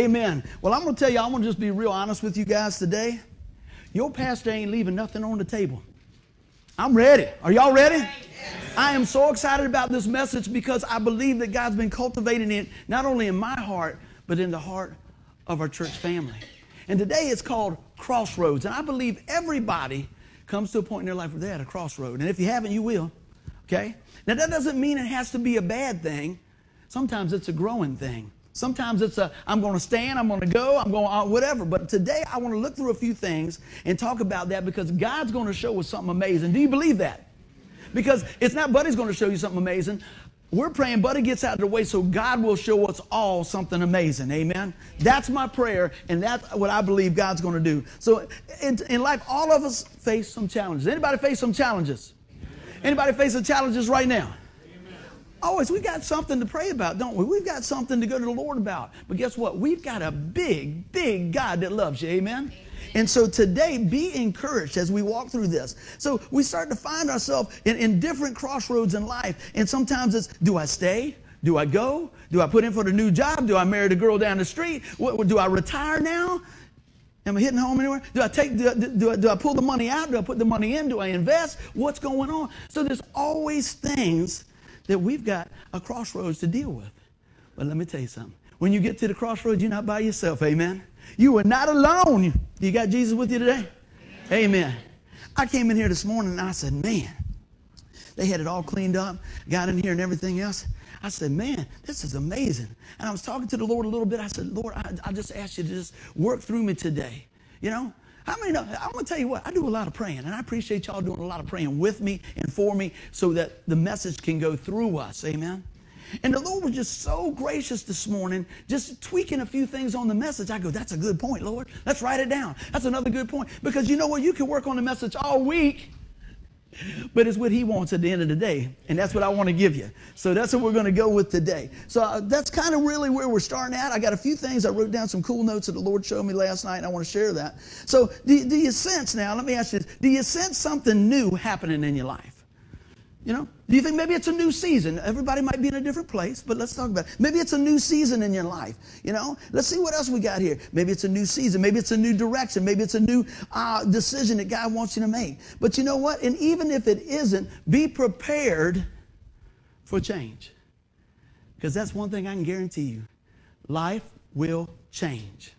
Amen. Well, I'm going to tell you, I'm going to just be real honest with you guys today. Your pastor ain't leaving nothing on the table. I'm ready. Are y'all ready? I am so excited about this message because I believe that God's been cultivating it not only in my heart, but in the heart of our church family. And today it's called Crossroads. And I believe everybody comes to a point in their life where they're at a crossroad. And if you haven't, you will. Okay? Now, that doesn't mean it has to be a bad thing. Sometimes it's a growing thing. Sometimes it's a, I'm going to stand, I'm going to go, I'm going, uh, whatever. But today I want to look through a few things and talk about that because God's going to show us something amazing. Do you believe that? Because it's not Buddy's going to show you something amazing. We're praying Buddy gets out of the way so God will show us all something amazing. Amen. That's my prayer, and that's what I believe God's going to do. So in, in life, all of us face some challenges. Anybody face some challenges? Anybody facing challenges right now? Always, we got something to pray about, don't we? We've got something to go to the Lord about. But guess what? We've got a big, big God that loves you. Amen? And so today, be encouraged as we walk through this. So we start to find ourselves in, in different crossroads in life. And sometimes it's do I stay? Do I go? Do I put in for the new job? Do I marry the girl down the street? What, do I retire now? Am I hitting home anywhere? Do I take? Do, do, do I pull the money out? Do I put the money in? Do I invest? What's going on? So there's always things that we've got a crossroads to deal with. But let me tell you something. When you get to the crossroads, you're not by yourself. Amen. You are not alone. You got Jesus with you today? Amen. I came in here this morning and I said, man, they had it all cleaned up, got in here and everything else. I said, man, this is amazing. And I was talking to the Lord a little bit. I said, Lord, I, I just asked you to just work through me today. You know, how many know? Uh, I'm going to tell you what, I do a lot of praying, and I appreciate y'all doing a lot of praying with me and for me so that the message can go through us. Amen. And the Lord was just so gracious this morning, just tweaking a few things on the message. I go, that's a good point, Lord. Let's write it down. That's another good point. Because you know what? You can work on the message all week but it's what he wants at the end of the day. And that's what I want to give you. So that's what we're going to go with today. So uh, that's kind of really where we're starting at. I got a few things. I wrote down some cool notes that the Lord showed me last night, and I want to share that. So do, do you sense now, let me ask you this, do you sense something new happening in your life? You know, do you think maybe it's a new season? Everybody might be in a different place, but let's talk about it. Maybe it's a new season in your life. You know, let's see what else we got here. Maybe it's a new season. Maybe it's a new direction. Maybe it's a new uh, decision that God wants you to make. But you know what? And even if it isn't, be prepared for change. Because that's one thing I can guarantee you life will change.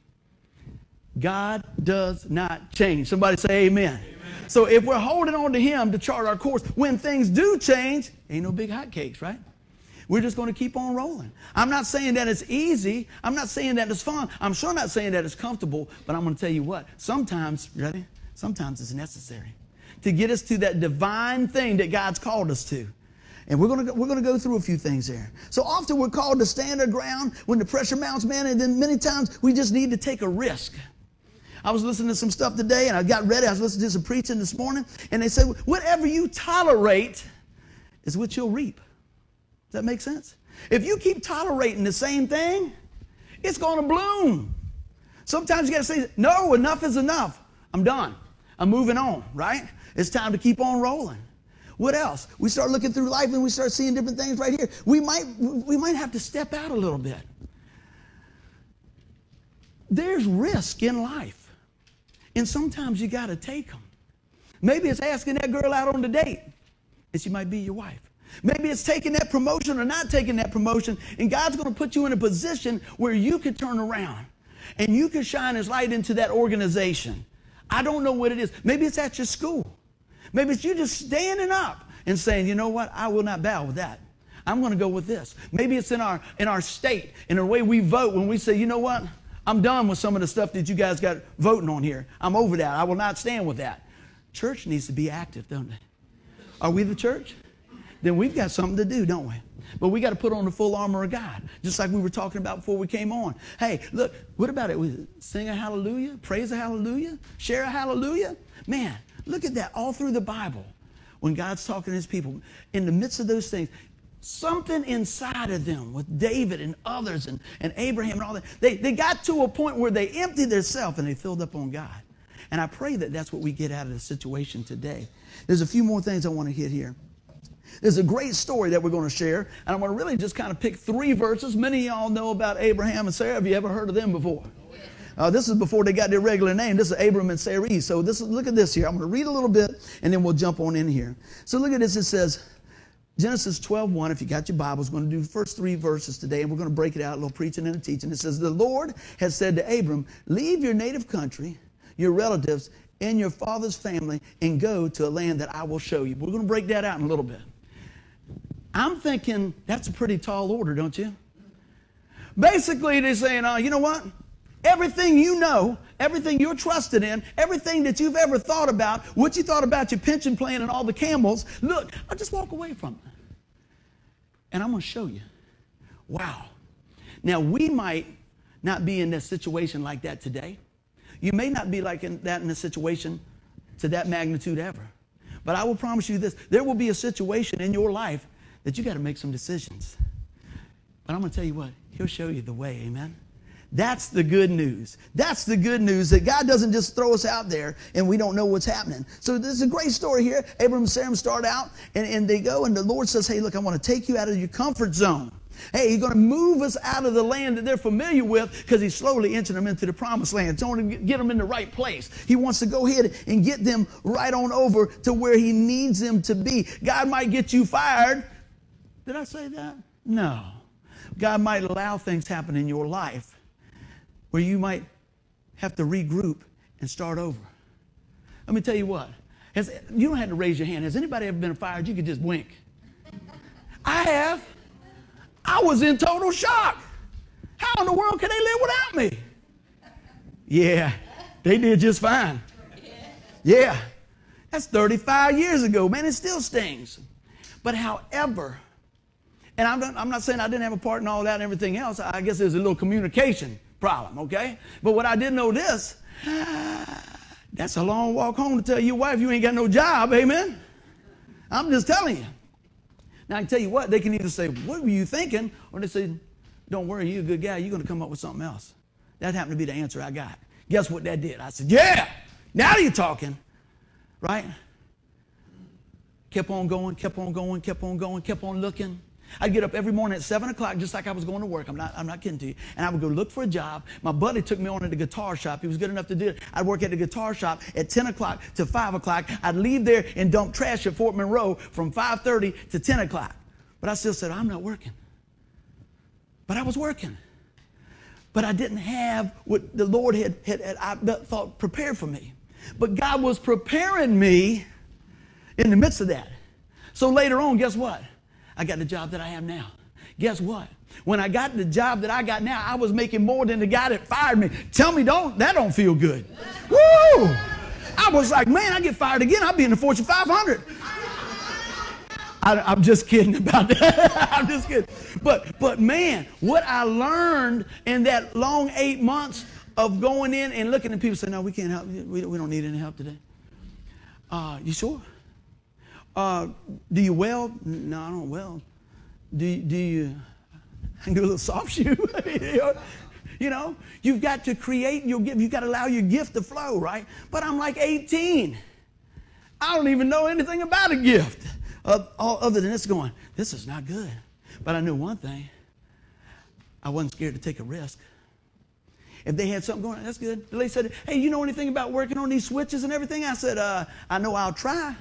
God does not change. Somebody say amen. So if we're holding on to Him to chart our course, when things do change, ain't no big hotcakes, right? We're just going to keep on rolling. I'm not saying that it's easy. I'm not saying that it's fun. I'm sure not saying that it's comfortable, but I'm going to tell you what. Sometimes, ready? Sometimes it's necessary to get us to that divine thing that God's called us to. And we're going, to, we're going to go through a few things there. So often we're called to stand our ground when the pressure mounts, man, and then many times we just need to take a risk. I was listening to some stuff today and I got ready. I was listening to some preaching this morning, and they said, whatever you tolerate is what you'll reap. Does that make sense? If you keep tolerating the same thing, it's going to bloom. Sometimes you got to say, no, enough is enough. I'm done. I'm moving on, right? It's time to keep on rolling. What else? We start looking through life and we start seeing different things right here. We might, we might have to step out a little bit. There's risk in life. And sometimes you got to take them. Maybe it's asking that girl out on the date, and she might be your wife. Maybe it's taking that promotion or not taking that promotion, and God's going to put you in a position where you can turn around and you can shine His light into that organization. I don't know what it is. Maybe it's at your school. Maybe it's you just standing up and saying, you know what, I will not bow with that. I'm going to go with this. Maybe it's in our in our state, in the way we vote when we say, you know what, I'm done with some of the stuff that you guys got voting on here. I'm over that. I will not stand with that. Church needs to be active, don't they? Are we the church? Then we've got something to do, don't we? But we got to put on the full armor of God, just like we were talking about before we came on. Hey, look, what about it? We sing a hallelujah, praise a hallelujah, share a hallelujah. Man, look at that all through the Bible. When God's talking to his people, in the midst of those things, something inside of them with David and others and, and Abraham and all that. They, they got to a point where they emptied themselves and they filled up on God. And I pray that that's what we get out of the situation today. There's a few more things I want to hit here. There's a great story that we're going to share, and I'm going to really just kind of pick three verses. Many of y'all know about Abraham and Sarah. Have you ever heard of them before? Uh, this is before they got their regular name. This is Abram and Sarai. So this is, look at this here. I'm going to read a little bit, and then we'll jump on in here. So look at this. It says, Genesis 12, 1, if you got your Bibles, we're going to do the first three verses today, and we're going to break it out, a little preaching and a teaching. It says, The Lord has said to Abram, Leave your native country, your relatives, and your father's family, and go to a land that I will show you. We're going to break that out in a little bit. I'm thinking that's a pretty tall order, don't you? Basically, they're saying, uh, you know what? Everything you know, everything you're trusted in, everything that you've ever thought about, what you thought about your pension plan and all the camels, look, I'll just walk away from it. And I'm going to show you. Wow. Now, we might not be in a situation like that today. You may not be like in that in a situation to that magnitude ever. But I will promise you this there will be a situation in your life that you got to make some decisions. But I'm going to tell you what, He'll show you the way. Amen. That's the good news. That's the good news that God doesn't just throw us out there and we don't know what's happening. So this is a great story here. Abram and Sarah start out and, and they go and the Lord says, Hey, look, I want to take you out of your comfort zone. Hey, he's going to move us out of the land that they're familiar with because he's slowly inching them into the promised land. Trying to get them in the right place. He wants to go ahead and get them right on over to where he needs them to be. God might get you fired. Did I say that? No. God might allow things happen in your life where you might have to regroup and start over. Let me tell you what. Has, you don't have to raise your hand. Has anybody ever been fired? You could just wink. I have. I was in total shock. How in the world can they live without me? Yeah, they did just fine. Yeah, that's 35 years ago, man. It still stings. But however, and I'm not, I'm not saying I didn't have a part in all that and everything else. I guess there's a little communication problem, okay? But what I did know this, that's a long walk home to tell your wife you ain't got no job, amen? I'm just telling you. Now, I tell you what, they can either say, What were you thinking? Or they say, Don't worry, you're a good guy. You're going to come up with something else. That happened to be the answer I got. Guess what that did? I said, Yeah, now you're talking, right? Kept on going, kept on going, kept on going, kept on looking. I'd get up every morning at 7 o'clock, just like I was going to work. I'm not, I'm not kidding to you. And I would go look for a job. My buddy took me on at the guitar shop. He was good enough to do it. I'd work at the guitar shop at 10 o'clock to 5 o'clock. I'd leave there and dump trash at Fort Monroe from 5.30 to 10 o'clock. But I still said, I'm not working. But I was working. But I didn't have what the Lord had, had, had I thought prepared for me. But God was preparing me in the midst of that. So later on, guess what? I got the job that I have now. Guess what? When I got the job that I got now, I was making more than the guy that fired me. Tell me, don't that don't feel good? Woo! I was like, man, I get fired again, I'll be in the Fortune 500. I, am just kidding about that. I'm just kidding. But but man, what I learned in that long eight months of going in and looking at people saying, no, we can't help. We, we don't need any help today. Uh, you sure? Uh, do you weld? No, I don't weld. Do, do you, I can do a little soft shoe. you know, you've got to create your gift. You've got to allow your gift to flow, right? But I'm like 18. I don't even know anything about a gift uh, other than this going, this is not good. But I knew one thing. I wasn't scared to take a risk. If they had something going on, that's good. They said, hey, you know anything about working on these switches and everything? I said, uh, I know I'll try.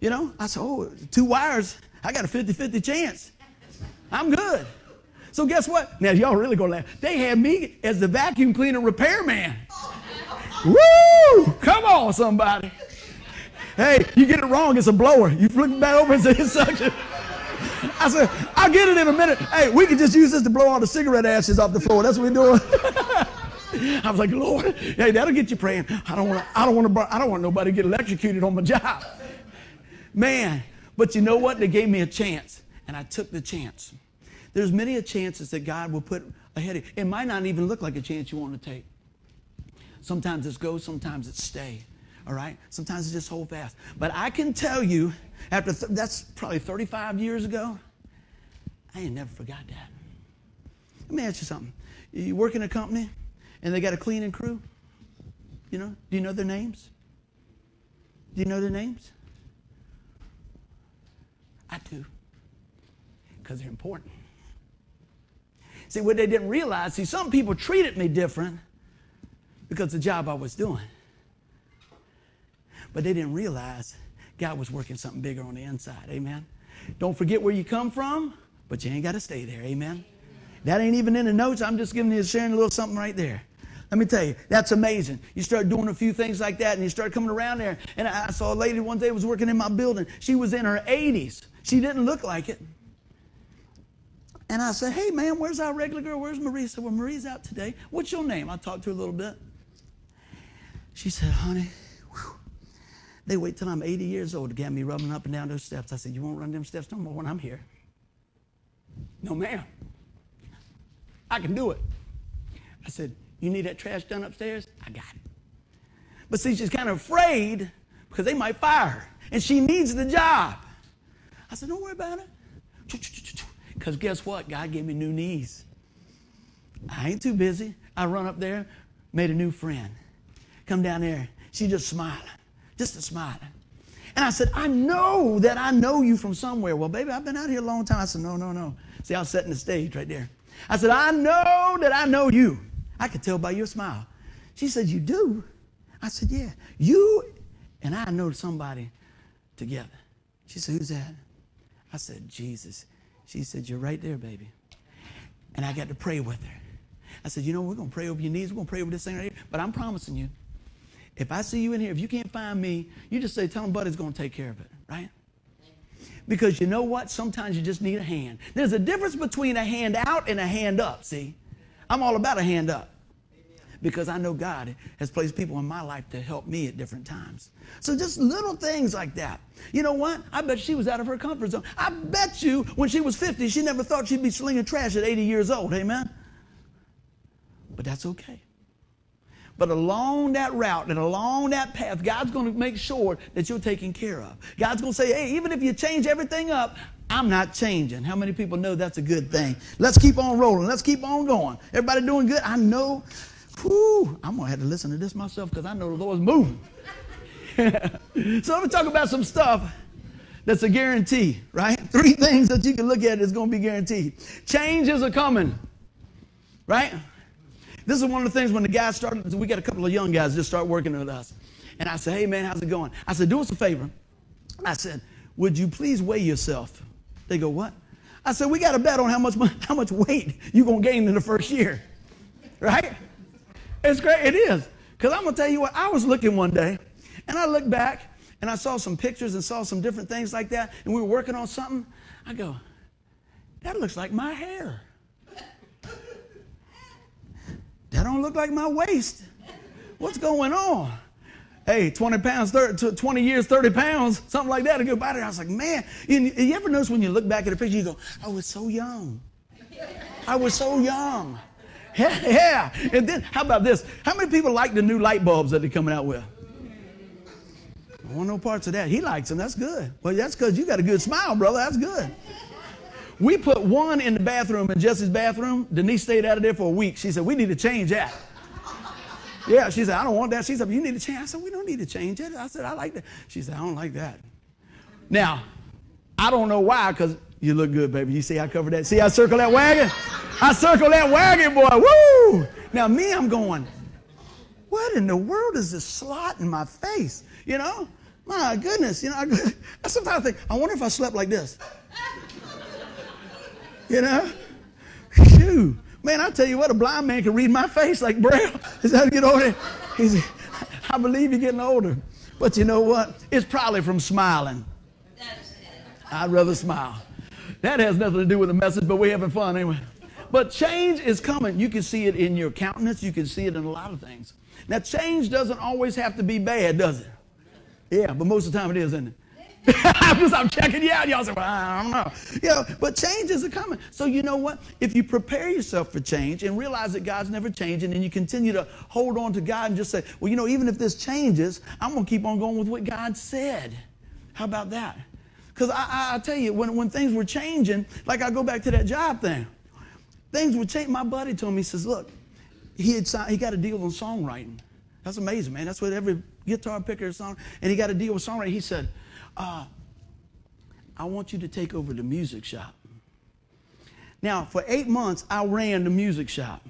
You know, I said, oh, two wires, I got a 50 50 chance. I'm good. So guess what? Now y'all really gonna laugh. They had me as the vacuum cleaner repairman. Woo! Come on, somebody. Hey, you get it wrong, it's a blower. You flip it back over it's suction. I said, I'll get it in a minute. Hey, we can just use this to blow all the cigarette ashes off the floor. That's what we're doing. I was like, Lord, hey, that'll get you praying. I don't want to. I don't want to. I don't want nobody to get electrocuted on my job. Man, but you know what? They gave me a chance, and I took the chance. There's many a chances that God will put ahead of you. It might not even look like a chance you want to take. Sometimes it's go, sometimes it's stay. All right? Sometimes it's just hold fast. But I can tell you, after th- that's probably 35 years ago, I ain't never forgot that. Let me ask you something. You work in a company and they got a cleaning crew? You know? Do you know their names? Do you know their names? Because they're important. See, what they didn't realize, see, some people treated me different because the job I was doing. But they didn't realize God was working something bigger on the inside. Amen. Don't forget where you come from, but you ain't got to stay there. Amen. That ain't even in the notes. I'm just giving you sharing a little something right there. Let me tell you, that's amazing. You start doing a few things like that, and you start coming around there. And I saw a lady one day was working in my building. She was in her 80s. She didn't look like it. And I said, "Hey, ma'am, where's our regular girl? Where's Marie?" Said, "Well, Marie's out today. What's your name?" I talked to her a little bit. She said, "Honey, whew, they wait till I'm 80 years old to get me rubbing up and down those steps." I said, "You won't run them steps no more when I'm here." No, ma'am. I can do it. I said, You need that trash done upstairs? I got it. But see, she's kind of afraid because they might fire her and she needs the job. I said, Don't worry about it. Because guess what? God gave me new knees. I ain't too busy. I run up there, made a new friend. Come down there. She just smiling, just a smiling. And I said, I know that I know you from somewhere. Well, baby, I've been out here a long time. I said, No, no, no. See, I was setting the stage right there. I said, I know that I know you. I could tell by your smile. She said, You do? I said, Yeah. You and I know somebody together. She said, Who's that? I said, Jesus. She said, You're right there, baby. And I got to pray with her. I said, You know, we're going to pray over your knees. We're going to pray over this thing right here. But I'm promising you, if I see you in here, if you can't find me, you just say, Tell him Buddy's going to take care of it, right? Because you know what? Sometimes you just need a hand. There's a difference between a hand out and a hand up, see? I'm all about a hand up because I know God has placed people in my life to help me at different times. So just little things like that. You know what? I bet she was out of her comfort zone. I bet you when she was 50, she never thought she'd be slinging trash at 80 years old. Amen? But that's okay. But along that route and along that path, God's going to make sure that you're taken care of. God's going to say, hey, even if you change everything up, I'm not changing. How many people know that's a good thing? Let's keep on rolling. Let's keep on going. Everybody doing good? I know. Whew, I'm going to have to listen to this myself because I know the Lord's moving. so let me talk about some stuff that's a guarantee, right? Three things that you can look at is going to be guaranteed. Changes are coming, right? This is one of the things when the guys started, we got a couple of young guys just start working with us. And I said, hey man, how's it going? I said, do us a favor. I said, would you please weigh yourself? They go, what? I said, we got a bet on how much, how much weight you're going to gain in the first year. Right? It's great. It is. Because I'm going to tell you what, I was looking one day and I looked back and I saw some pictures and saw some different things like that. And we were working on something. I go, that looks like my hair. That don't look like my waist. What's going on? Hey, 20 pounds, 30, 20 years, 30 pounds, something like that. A good body. I was like, man, you, you ever notice when you look back at a picture, you go, I was so young. I was so young. Yeah, yeah. And then, how about this? How many people like the new light bulbs that they're coming out with? I want no parts of that. He likes them. That's good. Well, that's because you got a good smile, brother. That's good. We put one in the bathroom in Jesse's bathroom. Denise stayed out of there for a week. She said, We need to change that. yeah, she said, I don't want that. She said, You need to change. I said, We don't need to change it. I said, I like that. She said, I don't like that. Now, I don't know why, because you look good, baby. You see I covered that? See I circle that wagon? I circle that wagon, boy. Woo! Now, me, I'm going, What in the world is this slot in my face? You know? My goodness. You know, I, I sometimes think, I wonder if I slept like this. You know? Phew. Man, I tell you what, a blind man can read my face like Braille. Is that get older? He's, I believe you're getting older. But you know what? It's probably from smiling. I'd rather smile. That has nothing to do with the message, but we're having fun anyway. But change is coming. You can see it in your countenance. You can see it in a lot of things. Now, change doesn't always have to be bad, does it? Yeah, but most of the time it is, isn't it? I'm checking you out. Y'all say, well, I don't know. You know, but change is coming. So you know what? If you prepare yourself for change and realize that God's never changing and you continue to hold on to God and just say, well, you know, even if this changes, I'm going to keep on going with what God said. How about that? Because I, I, I, tell you, when, when things were changing, like I go back to that job thing, things were changing. My buddy told me, he says, look, he, had, he got a deal on songwriting. That's amazing, man. That's what every guitar picker song, and he got a deal with songwriting. He said, uh, I want you to take over the music shop. Now, for eight months, I ran the music shop.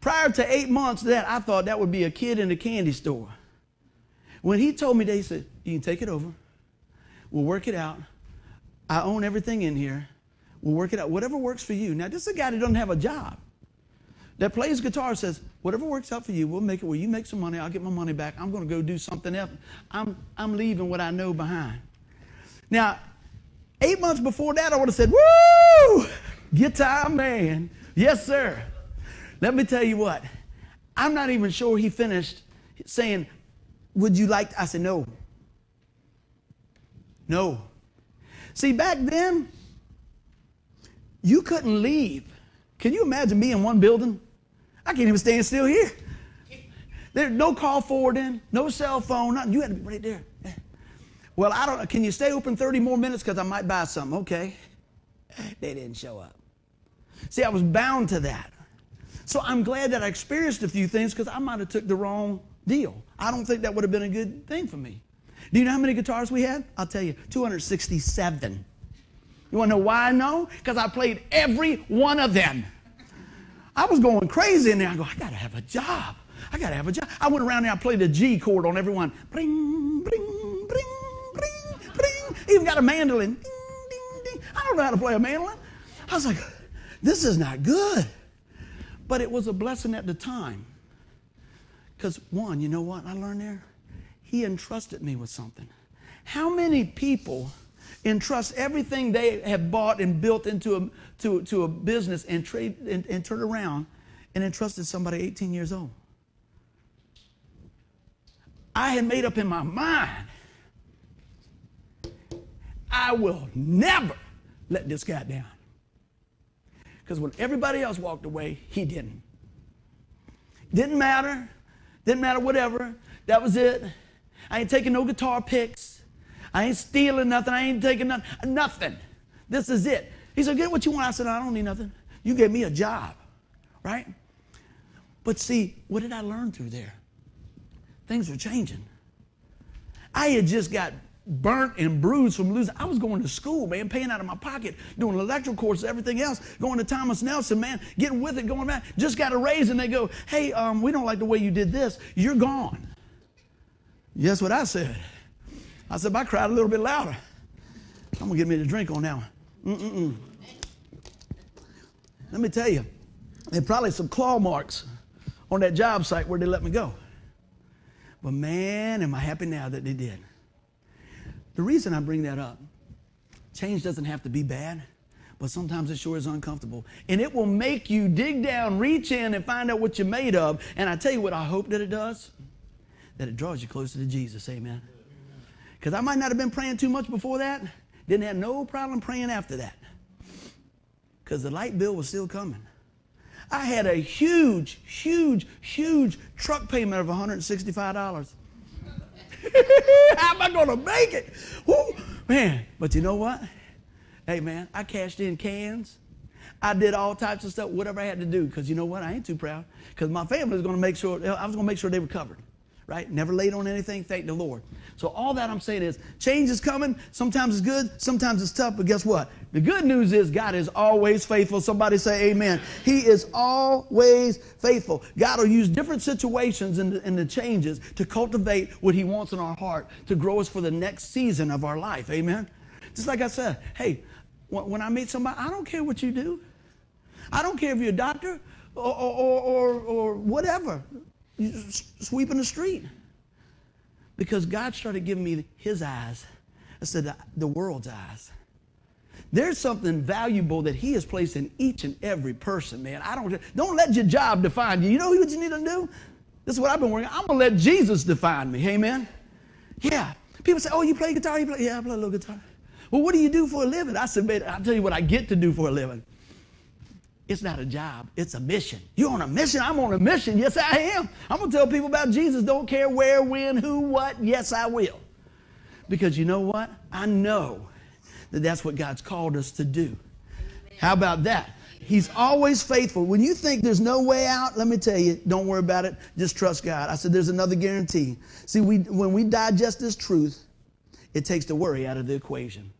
Prior to eight months that, I thought that would be a kid in a candy store. When he told me that, he said, You can take it over. We'll work it out. I own everything in here. We'll work it out. Whatever works for you. Now, this is a guy that doesn't have a job. That plays guitar says, whatever works out for you, we'll make it where you make some money, I'll get my money back. I'm going to go do something else. I'm, I'm leaving what I know behind. Now, eight months before that, I would have said, Woo! Guitar man. Yes, sir. Let me tell you what. I'm not even sure he finished saying, Would you like? To? I said, No. No. See, back then, you couldn't leave. Can you imagine me in one building? I can't even stand still here. There's no call forwarding, no cell phone, nothing. You had to be right there. Well, I don't know. Can you stay open 30 more minutes? Because I might buy something. Okay. They didn't show up. See, I was bound to that. So I'm glad that I experienced a few things because I might have took the wrong deal. I don't think that would have been a good thing for me. Do you know how many guitars we had? I'll tell you, 267. You want to know why I know? Because I played every one of them. I was going crazy in there. I go, I got to have a job. I got to have a job. I went around there, I played a G chord on every one. Bring, bring, bring, bring, bring. Even got a mandolin. Ding, ding, ding. I don't know how to play a mandolin. I was like, this is not good. But it was a blessing at the time. Because, one, you know what I learned there? He entrusted me with something. How many people entrust everything they have bought and built into a, to, to a business and, trade, and, and turn around and entrusted somebody 18 years old? I had made up in my mind I will never let this guy down. Because when everybody else walked away, he didn't. Didn't matter. Didn't matter whatever. That was it. I ain't taking no guitar picks. I ain't stealing nothing. I ain't taking nothing. Nothing. This is it. He said, Get what you want. I said, I don't need nothing. You gave me a job. Right? But see, what did I learn through there? Things were changing. I had just got burnt and bruised from losing. I was going to school, man, paying out of my pocket, doing electrical courses, everything else, going to Thomas Nelson, man, getting with it, going back. Just got a raise, and they go, hey, um, we don't like the way you did this. You're gone. Guess what I said? I said, I cried a little bit louder. I'm going to get me a drink on now. Mm-mm-mm. Let me tell you, there probably some claw marks on that job site where they let me go. But man, am I happy now that they did. The reason I bring that up, change doesn't have to be bad, but sometimes it sure is uncomfortable. And it will make you dig down, reach in, and find out what you're made of. And I tell you what I hope that it does, that it draws you closer to Jesus. Amen. Because I might not have been praying too much before that, didn't have no problem praying after that. Because the light bill was still coming. I had a huge, huge, huge truck payment of $165. How am I going to make it? Woo, man, but you know what? Hey, man, I cashed in cans. I did all types of stuff, whatever I had to do, because you know what? I ain't too proud. Because my family was going to make sure, I was going to make sure they were covered right? Never late on anything, thank the Lord. So all that I'm saying is change is coming. Sometimes it's good, sometimes it's tough, but guess what? The good news is God is always faithful. Somebody say amen. He is always faithful. God will use different situations and the, and the changes to cultivate what he wants in our heart to grow us for the next season of our life. Amen. Just like I said, hey, when I meet somebody, I don't care what you do. I don't care if you're a doctor or, or, or, or whatever sweeping the street. Because God started giving me his eyes instead of the world's eyes. There's something valuable that he has placed in each and every person, man. I don't don't let your job define you. You know what you need to do? This is what I've been working. I'm gonna let Jesus define me. Amen. Yeah. People say, "Oh, you play guitar? You play? Yeah, I play a little guitar." Well, what do you do for a living? I said, "Man, I'll tell you what I get to do for a living. It's not a job, it's a mission. You're on a mission? I'm on a mission. Yes, I am. I'm going to tell people about Jesus. Don't care where, when, who, what. Yes, I will. Because you know what? I know that that's what God's called us to do. How about that? He's always faithful. When you think there's no way out, let me tell you, don't worry about it. Just trust God. I said there's another guarantee. See, we, when we digest this truth, it takes the worry out of the equation.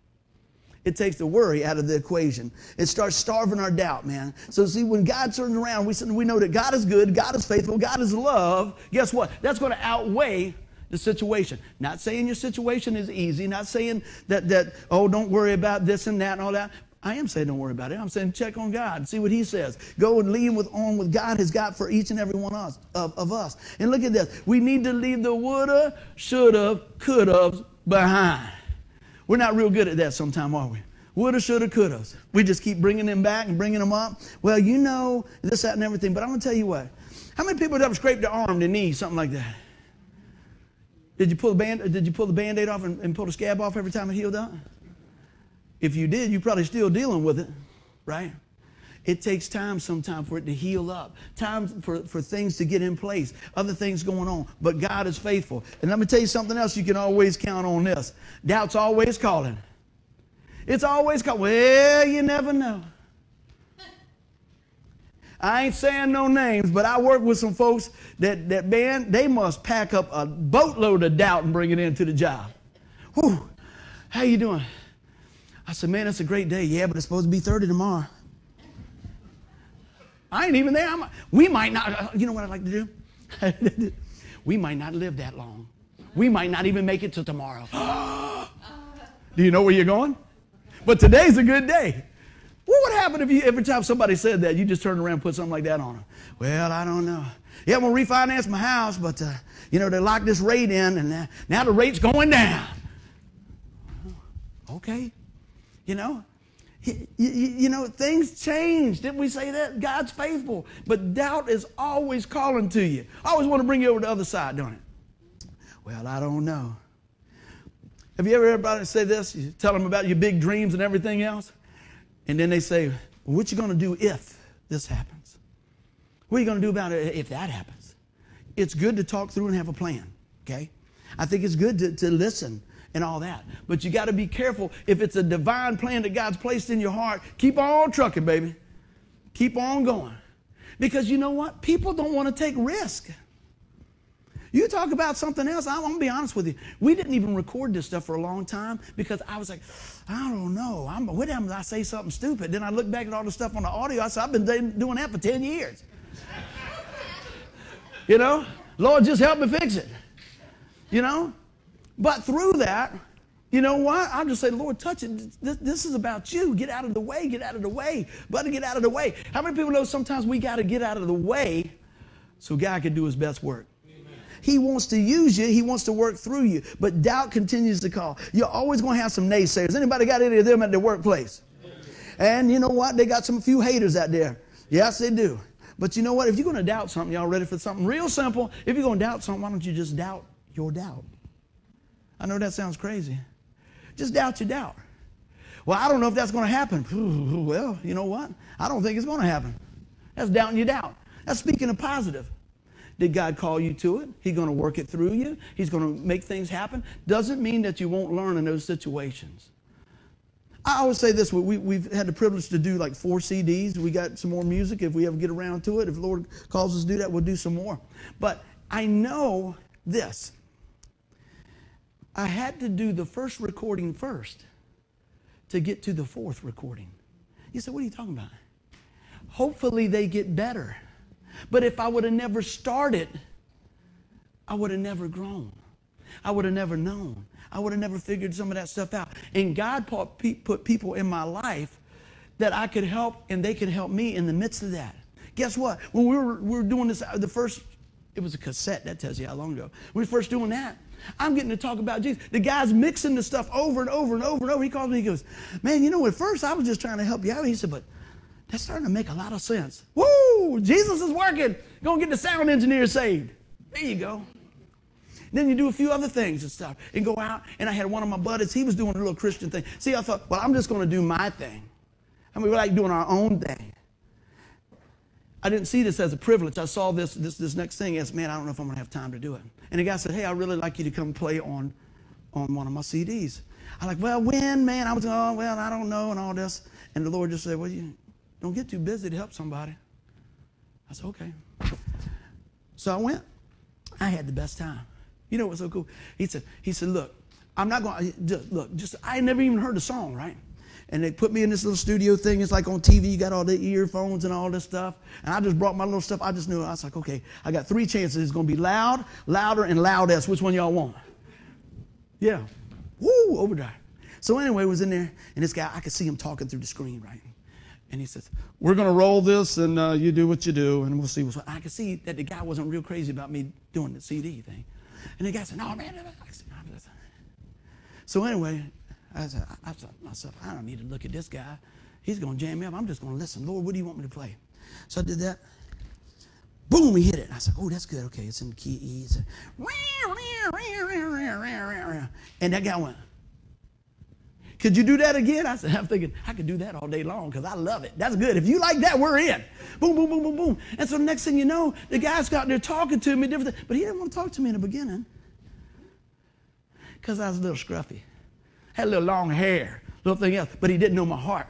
It takes the worry out of the equation. It starts starving our doubt, man. So see, when God turns around, we, we know that God is good, God is faithful, God is love. Guess what? That's going to outweigh the situation. Not saying your situation is easy, not saying that, that, oh, don't worry about this and that and all that. I am saying don't worry about it. I'm saying check on God, see what He says. Go and lean with on what God has got for each and every one of of us. And look at this. We need to leave the woulda, shoulda, coulda behind. We're not real good at that sometimes, are we? Woulda, shoulda, coulda. We just keep bringing them back and bringing them up. Well, you know, this, that, and everything. But I'm to tell you what. How many people have ever scraped their arm, their knee, something like that? Did you pull the band? Did you pull the band-aid off and, and pull the scab off every time it healed up? If you did, you're probably still dealing with it, right? It takes time sometimes for it to heal up, time for, for things to get in place, other things going on. But God is faithful. And let me tell you something else you can always count on this doubt's always calling. It's always calling. Well, you never know. I ain't saying no names, but I work with some folks that, that man, they must pack up a boatload of doubt and bring it into the job. Whew, how you doing? I said, man, it's a great day. Yeah, but it's supposed to be 30 tomorrow. I ain't even there. I'm, we might not, uh, you know what I'd like to do? we might not live that long. We might not even make it to tomorrow. do you know where you're going? But today's a good day. What would happen if you every time somebody said that, you just turned around and put something like that on them? Well, I don't know. Yeah, I'm gonna refinance my house, but uh, you know they locked this rate in, and now the rate's going down. Okay, you know, you, you, know, things change. Didn't we say that? God's faithful. But doubt is always calling to you. I always want to bring you over to the other side, don't it? Well, I don't know. Have you ever heard anybody say this? You tell them about your big dreams and everything else. And then they say, well, what you going to do if this happens? What are you going to do about it if that happens? It's good to talk through and have a plan, okay? I think it's good to, to listen and all that. But you got to be careful. If it's a divine plan that God's placed in your heart, keep on trucking, baby. Keep on going. Because you know what? People don't want to take risk. You talk about something else, I'm going to be honest with you. We didn't even record this stuff for a long time because I was like, I don't know. I'm, what happens I say something stupid? Then I look back at all the stuff on the audio. I said, I've been doing that for 10 years. you know? Lord, just help me fix it. You know? But through that, you know what? I'll just say, Lord, touch it. This, this, is about you. Get out of the way. Get out of the way. Buddy, get out of the way. How many people know sometimes we got to get out of the way so God can do his best work? He wants to use you. He wants to work through you. But doubt continues to call. You're always going to have some naysayers. Anybody got any of them at their workplace? And you know what? They got some few haters out there. Yes, they do. But you know what? If you're going to doubt something, y'all ready for something real simple? If you're going to doubt something, why don't you just doubt your doubt? I know that sounds crazy. Just doubt your doubt. Well, I don't know if that's going to happen. Well, you know what? I don't think it's going to happen. That's doubting your doubt. That's speaking of positive. Did God call you to it? He's going to work it through you. He's going to make things happen. Doesn't mean that you won't learn in those situations. I always say this: we, we've had the privilege to do like four CDs. We got some more music. If we ever get around to it, if the Lord calls us to do that, we'll do some more. But I know this I had to do the first recording first to get to the fourth recording. You said, What are you talking about? Hopefully they get better. But if I would have never started, I would have never grown. I would have never known. I would have never figured some of that stuff out. And God put people in my life that I could help and they could help me in the midst of that. Guess what? When we were, we were doing this, uh, the first, it was a cassette, that tells you how long ago. When we were first doing that, I'm getting to talk about Jesus. The guy's mixing the stuff over and over and over and over. He calls me, he goes, Man, you know, at first I was just trying to help you out. He said, But that's starting to make a lot of sense. Woo! Jesus is working. Gonna get the sound engineer saved. There you go. Then you do a few other things and stuff and go out. And I had one of my buddies, he was doing a little Christian thing. See, I thought, well, I'm just to do my thing. I mean, we like doing our own thing. I didn't see this as a privilege. I saw this, this, this next thing as, man, I don't know if I'm going to have time to do it. And the guy said, hey, I'd really like you to come play on, on one of my CDs. I'm like, well, when, man? I was, oh, well, I don't know, and all this. And the Lord just said, well, you don't get too busy to help somebody. I said, okay. So I went. I had the best time. You know what's so cool? He said, he said, look, I'm not going to, look, just, I never even heard the song, right? And they put me in this little studio thing. It's like on TV, you got all the earphones and all this stuff. And I just brought my little stuff. I just knew. I was like, okay, I got three chances. It's to be loud, louder, and loudest. Which one y'all want? Yeah. Woo, overdrive. So anyway, was in there, and this guy, I could see him talking through the screen, right? And he says, "We're to roll this, and uh, you do what you do, and we'll see what's." What. I could see that the guy wasn't real crazy about me doing the CD thing, and the guy said, "No, man." So anyway, I said, I thought myself, I don't need to look at this guy. He's going to jam me up. I'm just going to listen. Lord, what do you want me to play? So I did that. Boom, he hit it. I said, oh, that's good. Okay, it's in key E. And that guy went, could you do that again? I said, I'm thinking, I could do that all day long because I love it. That's good. If you like that, we're in. Boom, boom, boom, boom, boom. And so the next thing you know, the guy's got there talking to me, different but he didn't want to talk to me in the beginning because I was a little scruffy had a little long hair, little thing else, but he didn't know my heart.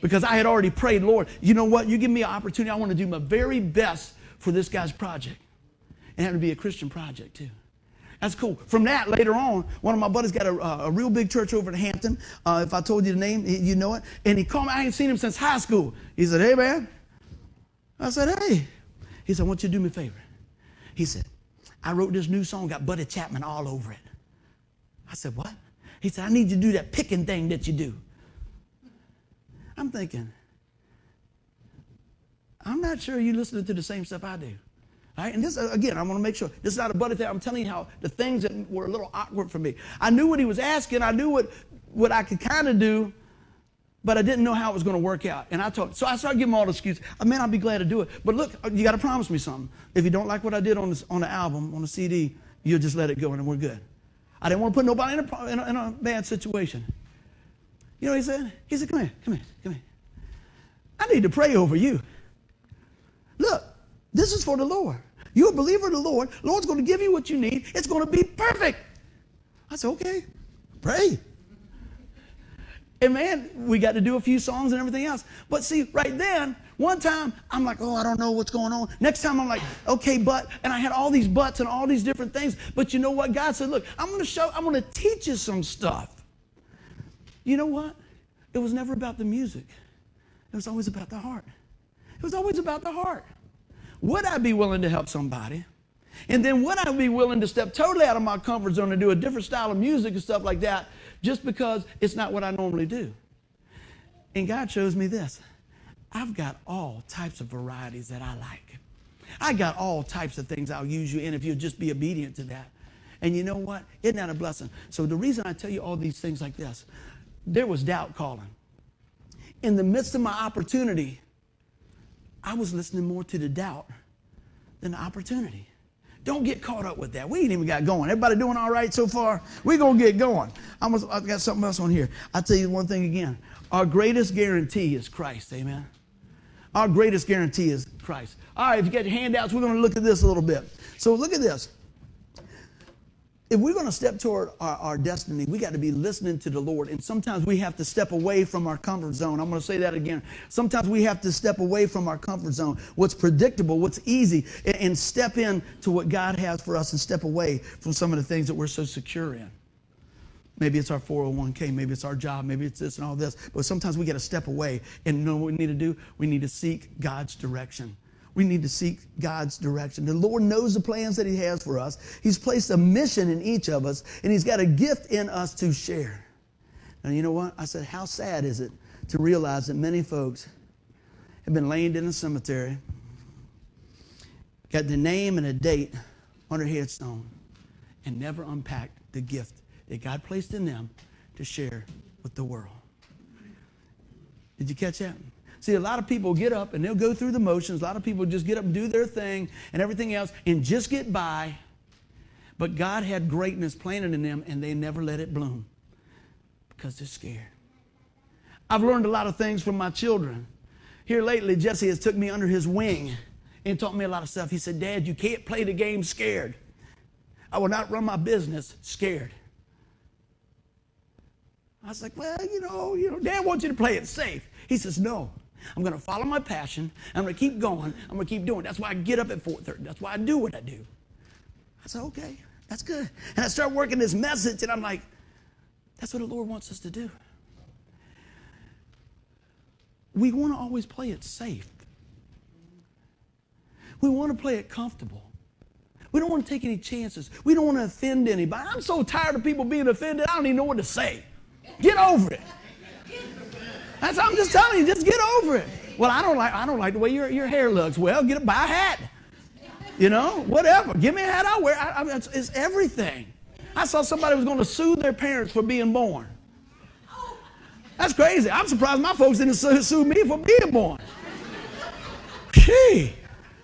Because I had already prayed, Lord, you know what? You give me an opportunity. I want to do my very best for this guy's project. And have to be a Christian project, too. That's cool. From that, later on, one of my buddies got a, a real big church over in Hampton. Uh, if I told you the name, you know it. And he called me. I ain't seen him since high school. He said, Hey, man. I said, Hey. He said, I want you to do me a favor. He said, I wrote this new song, got Buddy Chapman all over it. I said, What? He said, I need you to do that picking thing that you do. I'm thinking, I'm not sure you're listening to the same stuff I do. All right? And this, again, I want to make sure this is not a buddy thing. I'm telling you how the things that were a little awkward for me. I knew what he was asking, I knew what, what I could kind of do, but I didn't know how it was going to work out. And I told, so I started giving all the excuses. Oh, I mean, I'll be glad to do it. But look, uh, you got to promise me something. If you don't like what I did on, this, on the album, on the CD, you'll just let it go and we're good. I didn't want to put nobody in a, in a, in a bad situation. You know what he said? He said, Come here, come here, come here. I need to pray over you. Look, this is for the Lord. You're a believer in the Lord. Lord's going to give you what you need. It's going to be perfect. I said, okay, pray. And man, we got to do a few songs and everything else. But see, right then, one time I'm like, oh, I don't know what's going on. Next time I'm like, okay, but, and I had all these buts and all these different things. But you know what? God said, look, I'm going to show, I'm going to teach you some stuff. You know what? It was never about the music. It was always about the heart. It was always about the heart. Would I be willing to help somebody? And then would I be willing to step totally out of my comfort zone and do a different style of music and stuff like that just because it's not what I normally do. And God shows me this I've got all types of varieties that I like. I got all types of things I'll use you in if you'll just be obedient to that. And you know what? Isn't that a blessing? So the reason I tell you all these things like this, there was doubt calling. In the midst of my opportunity, I was listening more to the doubt than the opportunity. Don't get caught up with that. We ain't even got going. Everybody doing all right so far? We're going to get going. I'm, I've got something else on here. I'll tell you one thing again. Our greatest guarantee is Christ. Amen. Our greatest guarantee is Christ. All right, if you got your handouts, we're going to look at this a little bit. So look at this if we're going to step toward our, our, destiny, we got to be listening to the Lord. And sometimes we have to step away from our comfort zone. I'm going to say that again. Sometimes we have to step away from our comfort zone, what's predictable, what's easy, and, and step in to what God has for us and step away from some of the things that we're so secure in. Maybe it's our 401k, maybe it's our job, maybe it's this and all this. But sometimes we got to step away and know what we need to do? We need to seek God's direction we need to seek God's direction. The Lord knows the plans that He has for us. He's placed a mission in each of us, and He's got a gift in us to share. And you know what? I said, how sad is it to realize that many folks have been laying in a cemetery, got the name and a date on their headstone, and never unpacked the gift that God placed in them to share with the world. Did you catch that? See, a lot of people get up and they'll go through the motions. A lot of people just get up and do their thing and everything else and just get by. But God had greatness planted in them and they never let it bloom because they're scared. I've learned a lot of things from my children. Here lately, Jesse has took me under his wing and taught me a lot of stuff. He said, Dad, you can't play the game scared. I will not run my business scared. I was like, well, you know, you know, Dad wants you to play it safe. He says, no. I'm going to follow my passion. I'm going to keep going. I'm going to keep doing. That's why I get up at 4:30. That's why I do what I do. I said, okay, that's good. And I start working this message, and I'm like, that's what the Lord wants us to do. we want to always play it safe. We want to play it comfortable. We don't want to take any chances. We don't want to offend anybody. I'm so tired of people being offended, I don't even know what to say. Get over it. That's I'm just telling you, just get over it. Well, I don't like I don't like the way your, your hair looks. Well, get a buy a hat. You know, whatever. Give me a hat, I'll wear. I, I mean, it's, it's everything. I saw somebody was going to sue their parents for being born. That's crazy. I'm surprised my folks didn't sue, sue me for being born. Gee,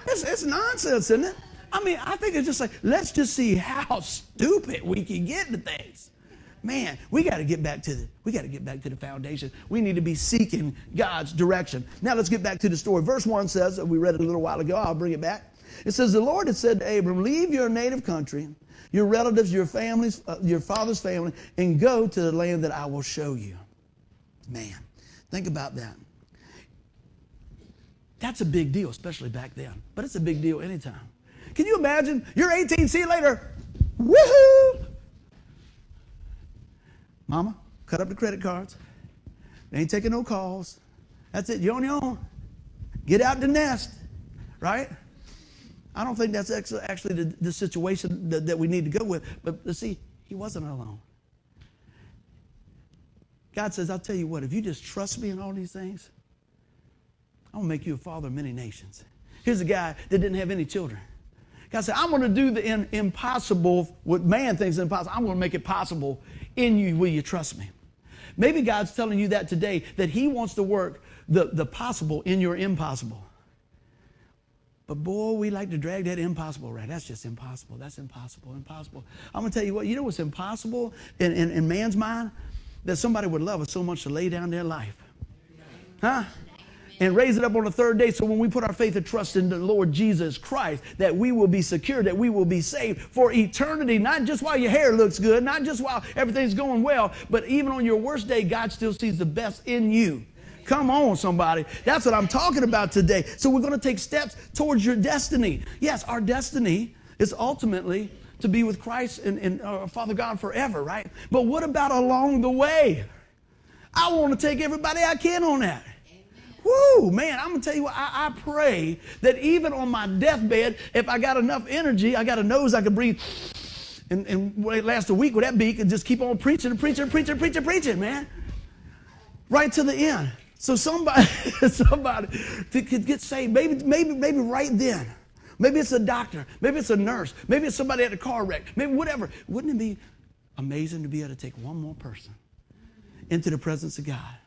it's, it's nonsense, isn't it? I mean, I think it's just like, let's just see how stupid we can get to things. Man, we got to get back to the we got to get back to the foundation. We need to be seeking God's direction. Now let's get back to the story. Verse 1 says, we read it a little while ago, I'll bring it back. It says, The Lord had said to Abram, Leave your native country, your relatives, your families, uh, your father's family, and go to the land that I will show you. Man, think about that. That's a big deal, especially back then. But it's a big deal anytime. Can you imagine? You're 18, see you later. Woohoo! Mama, cut up the credit cards. They ain't taking no calls. That's it. You're on your own. Get out the nest, right? I don't think that's actually the, the situation that, that we need to go with. But see, he wasn't alone. God says, I'll tell you what, if you just trust me in all these things, I'm going to make you a father of many nations. Here's a guy that didn't have any children. God said, I'm going to do the in, impossible, what man thinks impossible. I'm going to make it possible in you. Will you trust me? Maybe God's telling you that today, that He wants to work the, the possible in your impossible. But boy, we like to drag that impossible right. That's just impossible. That's impossible. Impossible. I'm going to tell you what, you know what's impossible in, in, in man's mind? That somebody would love us so much to lay down their life. Huh? And raise it up on the third day. So when we put our faith and trust in the Lord Jesus Christ, that we will be secure, that we will be saved for eternity, not just while your hair looks good, not just while everything's going well, but even on your worst day, God still sees the best in you. Come on, somebody. That's what I'm talking about today. So we're going to take steps towards your destiny. Yes, our destiny is ultimately to be with Christ and, and uh, Father God forever, right? But what about along the way? I want to take everybody I can on that. Woo, man, I'm gonna tell you what, I, I, pray that even on my deathbed, if I got enough energy, I got a nose I can breathe, and, and last a week with that beak and just keep on preaching and preaching and preaching and preaching, preaching, man. Right to the end. So somebody, somebody could get saved, maybe, maybe, maybe right then. Maybe it's a doctor. Maybe it's a nurse. Maybe it's somebody at a car wreck. Maybe whatever. Wouldn't it be amazing to be able to take one more person into the presence of God?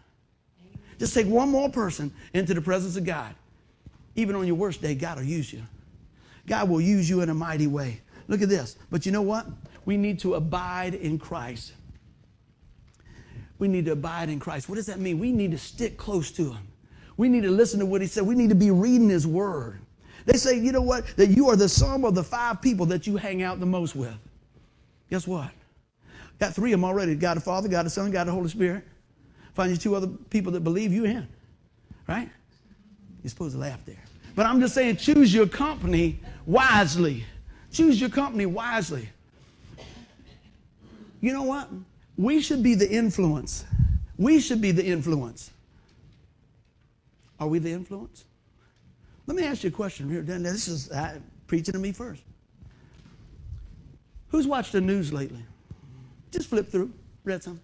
Just take one more person into the presence of God. Even on your worst day, God will use you. God will use you in a mighty way. Look at this. But you know what? We need to abide in Christ. We need to abide in Christ. What does that mean? We need to stick close to Him. We need to listen to what He said. We need to be reading His Word. They say, you know what? That you are the sum of the five people that you hang out the most with. Guess what? Got three of them already God the Father, God the Son, God the Holy Spirit. Find you two other people that believe you in. Right? You're supposed to laugh there. But I'm just saying, choose your company wisely. Choose your company wisely. You know what? We should be the influence. We should be the influence. Are we the influence? Let me ask you a question here. This is preaching to me first. Who's watched the news lately? Just flip through, read some.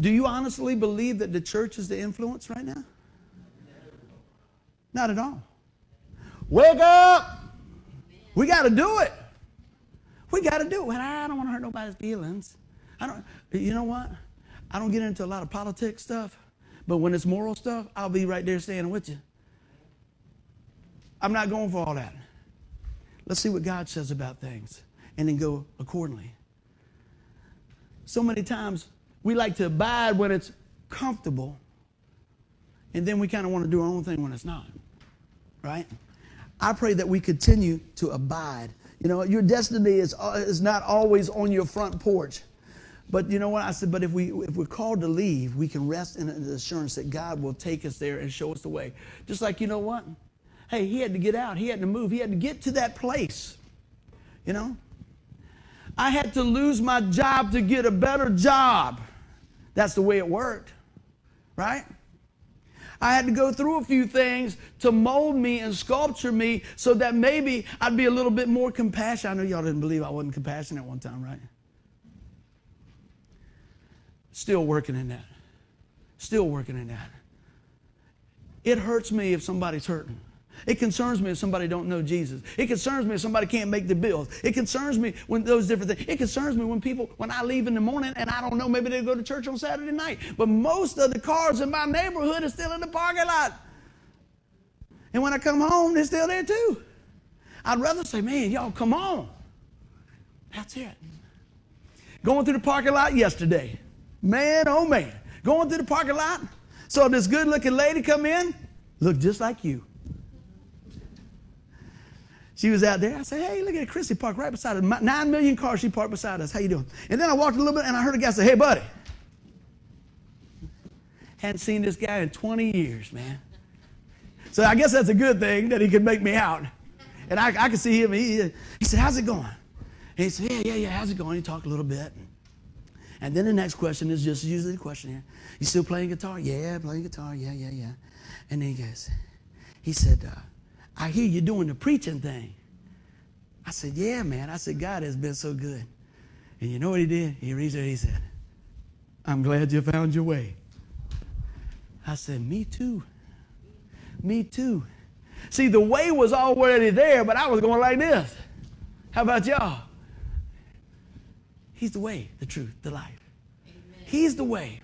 Do you honestly believe that the church is the influence right now? Not at all. Wake up! We got to do it. We got to do it. I don't want to hurt nobody's feelings. I don't, you know what? I don't get into a lot of politics stuff, but when it's moral stuff, I'll be right there standing with you. I'm not going for all that. Let's see what God says about things and then go accordingly. So many times we like to abide when it's comfortable, and then we kind of want to do our own thing when it's not. Right? I pray that we continue to abide. You know, your destiny is, uh, is not always on your front porch. But you know what? I said, but if, we, if we're called to leave, we can rest in the assurance that God will take us there and show us the way. Just like, you know what? Hey, he had to get out. He had to move. He had to get to that place. You know? I had to lose my job to get a better job. That's the way it worked, right? I had to go through a few things to mold me and sculpture me so that maybe I'd be a little bit more compassionate. I know y'all didn't believe I wasn't compassionate one time, right? Still working in that. Still working in that. It hurts me if somebody's hurting. It concerns me if somebody don't know Jesus. It concerns me if somebody can't make the bills. It concerns me when those different things. It concerns me when people, when I leave in the morning and I don't know, maybe they go to church on Saturday night. But most of the cars in my neighborhood are still in the parking lot. And when I come home, they're still there too. I'd rather say, man, y'all come on. That's it. Going through the parking lot yesterday. Man, oh man. Going through the parking lot. Saw this good looking lady come in, looked just like you. She was out there. I said, hey, look at Chrissy parked right beside us. Nine million cars she parked beside us. How you doing? And then I walked a little bit and I heard a guy say, hey, buddy. Hadn't seen this guy in 20 years, man. So I guess that's a good thing that he could make me out. And I, I could see him. He, he said, how's it going? And he said, yeah, yeah, yeah, how's it going? He talked a little bit. And then the next question is just usually the question here. You still playing guitar? Yeah, playing guitar. Yeah, yeah, yeah. And then he goes, he said, uh, I hear you doing the preaching thing. I said, Yeah, man. I said, God has been so good. And you know what he did? He reached out, he said, I'm glad you found your way. I said, Me too. Me too. See, the way was already there, but I was going like this. How about y'all? He's the way, the truth, the life. Amen. He's the way.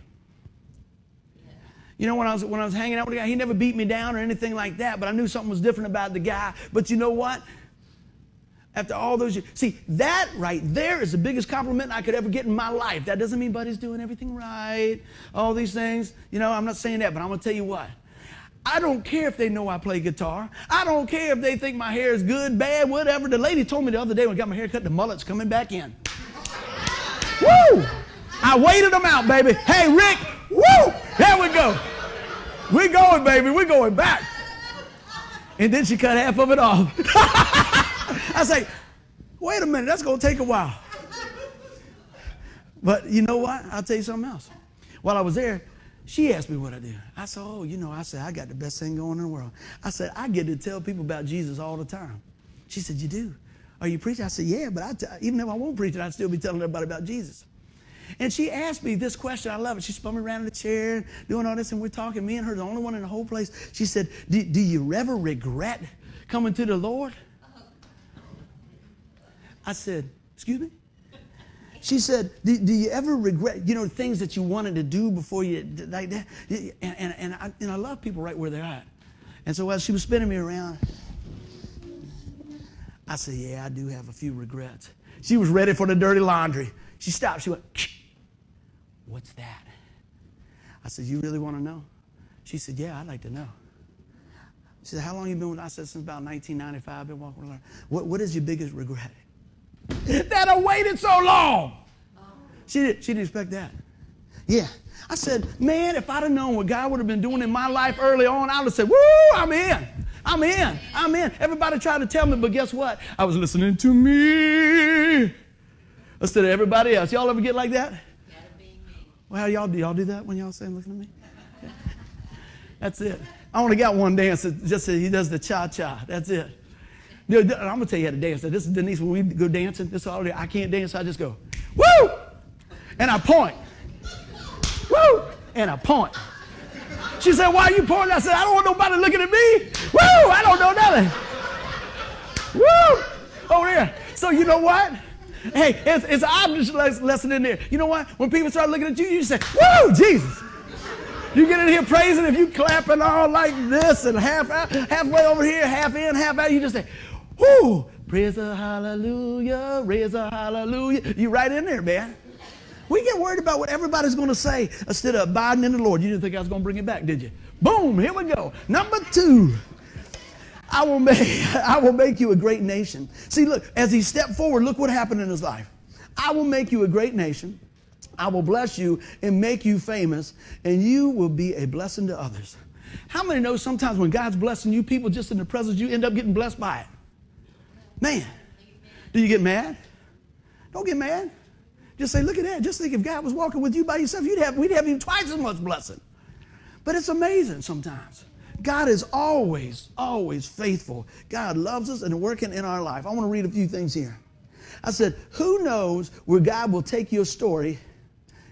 You know, when I was when I was hanging out with the guy, he never beat me down or anything like that, but I knew something was different about the guy. But you know what? After all those years, see, that right there is the biggest compliment I could ever get in my life. That doesn't mean Buddy's doing everything right, all these things. You know, I'm not saying that, but I'm gonna tell you what. I don't care if they know I play guitar. I don't care if they think my hair is good, bad, whatever. The lady told me the other day when I got my hair cut, the mullet's coming back in. Woo! I waited them out, baby. Hey, Rick, woo! There we go. We're going, baby. We're going back. And then she cut half of it off. I say, wait a minute, that's going to take a while. But you know what? I'll tell you something else. While I was there, she asked me what I do. I said, oh, you know, I said, I got the best thing going in the world. I said, I get to tell people about Jesus all the time. She said, you do? Are you preaching? I said, yeah, but I t- even if I won't preach it, I'd still be telling everybody about Jesus. And she asked me this question. I love it. She spun me around in the chair, doing all this, and we're talking. Me and her, the only one in the whole place. She said, Do, do you ever regret coming to the Lord? I said, Excuse me? She said, do, do, you ever regret, you know, things that you wanted to do before you, like that? And, and, and, I, and I love people right where they're at. And so as she was spinning me around, I said, Yeah, I do have a few regrets. She was ready for the dirty laundry. She stopped. She went, What's that? I said, You really want to know? She said, Yeah, I'd like to know. She said, How long you been with I said, Since about 1995, I've been walking with her. What, what is your biggest regret? that I waited so long. She, did, she didn't expect that. Yeah. I said, Man, if I'd have known what God would have been doing in my life early on, I would have said, Woo, I'm in. I'm in. I'm in. Everybody tried to tell me, but guess what? I was listening to me instead of everybody else. Y'all ever get like that? Well, y'all do y'all do that when y'all say looking at me? That's it. I only got one dance that just he does the cha cha. That's it. I'm gonna tell you how to dance. This is Denise when we go dancing. This all day. I can't dance. So I just go woo, and I point, woo, and I point. She said, "Why are you pointing?" I said, "I don't want nobody looking at me. Woo! I don't know nothing. Woo! Over there. So you know what? Hey, it's, it's an lesson in there. You know what? When people start looking at you, you say, Woo, Jesus. You get in here praising, if you clapping all like this and half out, halfway over here, half in, half out, you just say, Whoo, praise the hallelujah, praise the hallelujah. You right in there, man. We get worried about what everybody's going to say instead of abiding in the Lord. You didn't think I was going to bring it back, did you? Boom, here we go. Number two. I will make, I will make you a great nation. See, look, as he stepped forward, look what happened in his life. I will make you a great nation. I will bless you and make you famous, and you will be a blessing to others. How many know sometimes when God's blessing you, people just in the presence, you end up getting blessed by it? Man, do you get mad? Don't get mad. Just say, look at that. Just think if God was walking with you by yourself, you'd have, we'd have even twice as much blessing. But it's amazing sometimes. God is always, always faithful. God loves us and working in our life. I want to read a few things here. I said, Who knows where God will take your story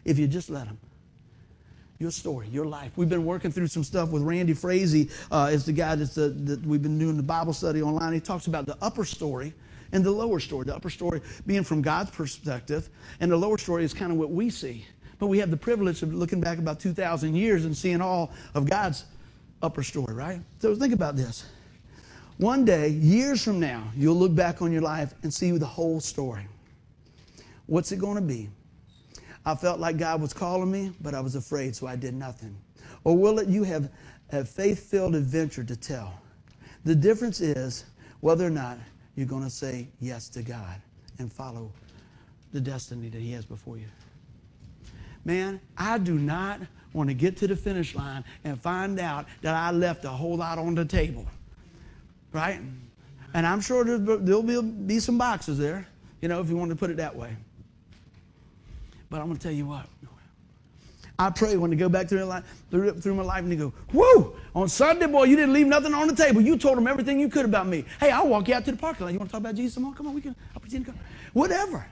if you just let Him? Your story, your life. We've been working through some stuff with Randy Frazee. Uh, is the guy that's the, that we've been doing the Bible study online. He talks about the upper story and the lower story. The upper story being from God's perspective, and the lower story is kind of what we see. But we have the privilege of looking back about 2,000 years and seeing all of God's upper story, right? So think about this. One day, years from now, you'll look back on your life and see the whole story. What's it going to be? I felt like God was calling me, but I was afraid, so I did nothing. Or will it you have a faith filled adventure to tell? The difference is whether or not you're going to say yes to God and follow the destiny that He has before you. Man, I do not want to get to the finish line and find out that I left a whole lot on the table. Right? And I'm sure there'll be, some boxes there, you know, if you want to put it that way. But I'm going to tell you what. I pray when they go back through, life, through my life and they go, Whoa, on Sunday, boy, you didn't leave nothing on the table. You told them everything you could about me. Hey, I'll walk you out to the parking lot. You want to talk about Jesus some more? Come on, we can, I'll pretend to go. Whatever.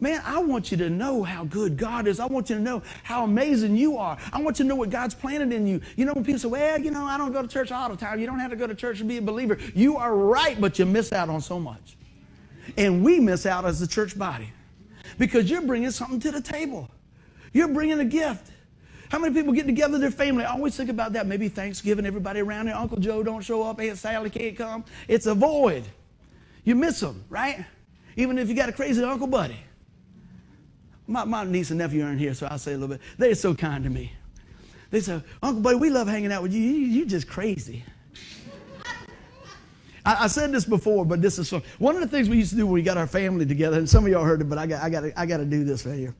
Man, I want you to know how good God is. I want you to know how amazing you are. I want you to know what God's planted in you. You know, when people say, well, you know, I don't go to church all the time. You don't have to go to church to be a believer. You are right, but you miss out on so much. And we miss out as the church body because you're bringing something to the table. You're bringing a gift. How many people get together their family? I always think about that. Maybe Thanksgiving, everybody around here. Uncle Joe don't show up. Aunt Sally can't come. It's a void. You miss them, right? Even if you got a crazy Uncle Buddy. My, my niece and nephew aren't here, so I'll say a little bit. They're so kind to me. They say, Uncle Buddy, we love hanging out with you. you you're just crazy. I, I, said this before, but this is fun. One of the things we used to do when we got our family together, and some of y'all heard it, but I got, I got, I got to do this right here.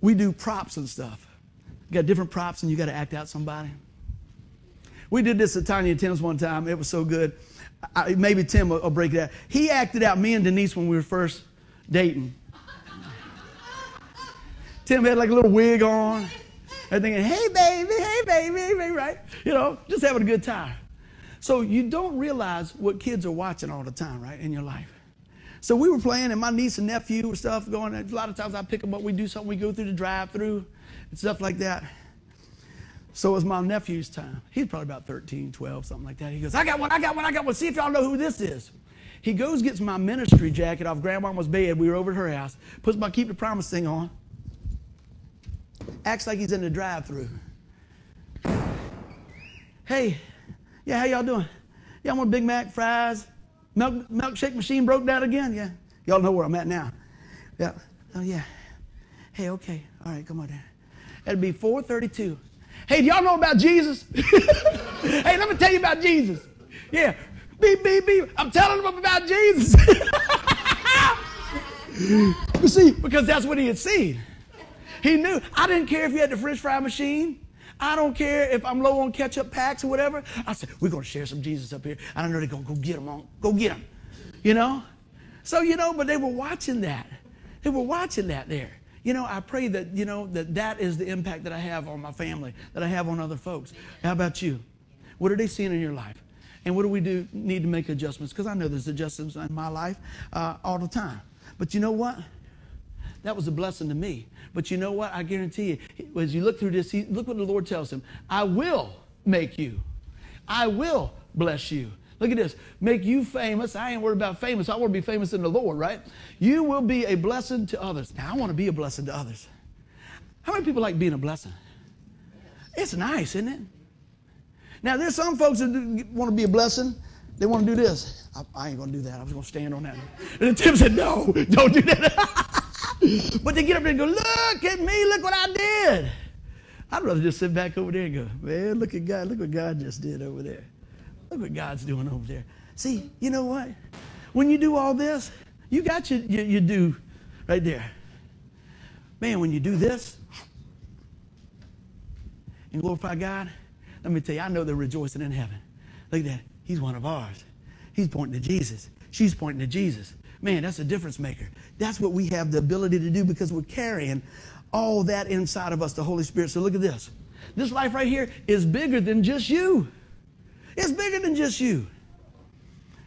We do props and stuff. You got different props, and you got to act out somebody. We did this at Tanya and Tim's one time. It was so good. I, maybe Tim will, will break that. He acted out me and Denise when we were first dating. Tim had like a little wig on and thinking, hey, baby, hey, baby, baby, right? You know, just having a good time. So you don't realize what kids are watching all the time, right, in your life. So we were playing, and my niece and nephew and stuff going. A lot of times I pick them up, we do something, we go through the drive-through and stuff like that. So it was my nephew's time. He's probably about 13, 12, something like that. He goes, I got one, I got one, I got one. See if y'all know who this is. He goes, gets my ministry jacket off grandmama's bed. We were over at her house. Puts my Keep the Promise thing on acts like he's in the drive-through. Hey, yeah, how y'all doing? Y'all want Big Mac, fries. Milk, milkshake machine broke down again. Yeah, y'all know where I'm at now. Yeah. Oh yeah. Hey, okay. All right, come on down. It'll be 4:32. Hey, do y'all know about Jesus? hey, let me tell you about Jesus. Yeah. Beep, beep, beep. I'm telling them about Jesus. you see, because that's what he had seen. He knew. I didn't care if you had the french fry machine. I don't care if I'm low on ketchup packs or whatever. I said, we're going to share some Jesus up here. I don't know they're going to go get them on. Go get them. You know? So, you know, but they were watching that. They were watching that there. You know, I pray that, you know, that that is the impact that I have on my family, that I have on other folks. How about you? What are they seeing in your life? And what do we do need to make adjustments? Because I know there's adjustments in my life uh, all the time. But you know what? That was a blessing to me. But you know what? I guarantee you, as you look through this, look what the Lord tells him I will make you, I will bless you. Look at this. Make you famous. I ain't worried about famous. I want to be famous in the Lord, right? You will be a blessing to others. Now, I want to be a blessing to others. How many people like being a blessing? It's nice, isn't it? Now, there's some folks that want to be a blessing. They want to do this. I, I ain't going to do that. I was going to stand on that. And Tim said, no, don't do that. but they get up there and go, look at me, look what I did. I'd rather just sit back over there and go, man, look at God, look what God just did over there. Look what God's doing over there. See, you know what? When you do all this, you got your, your, your do right there. Man, when you do this and glorify God, let me tell you, I know they're rejoicing in heaven. Look at that. He's one of ours. He's pointing to Jesus. She's pointing to Jesus. Man, that's a difference maker. That's what we have the ability to do because we're carrying all that inside of us, the Holy Spirit. So look at this. this life right here is bigger than just you. It's bigger than just you.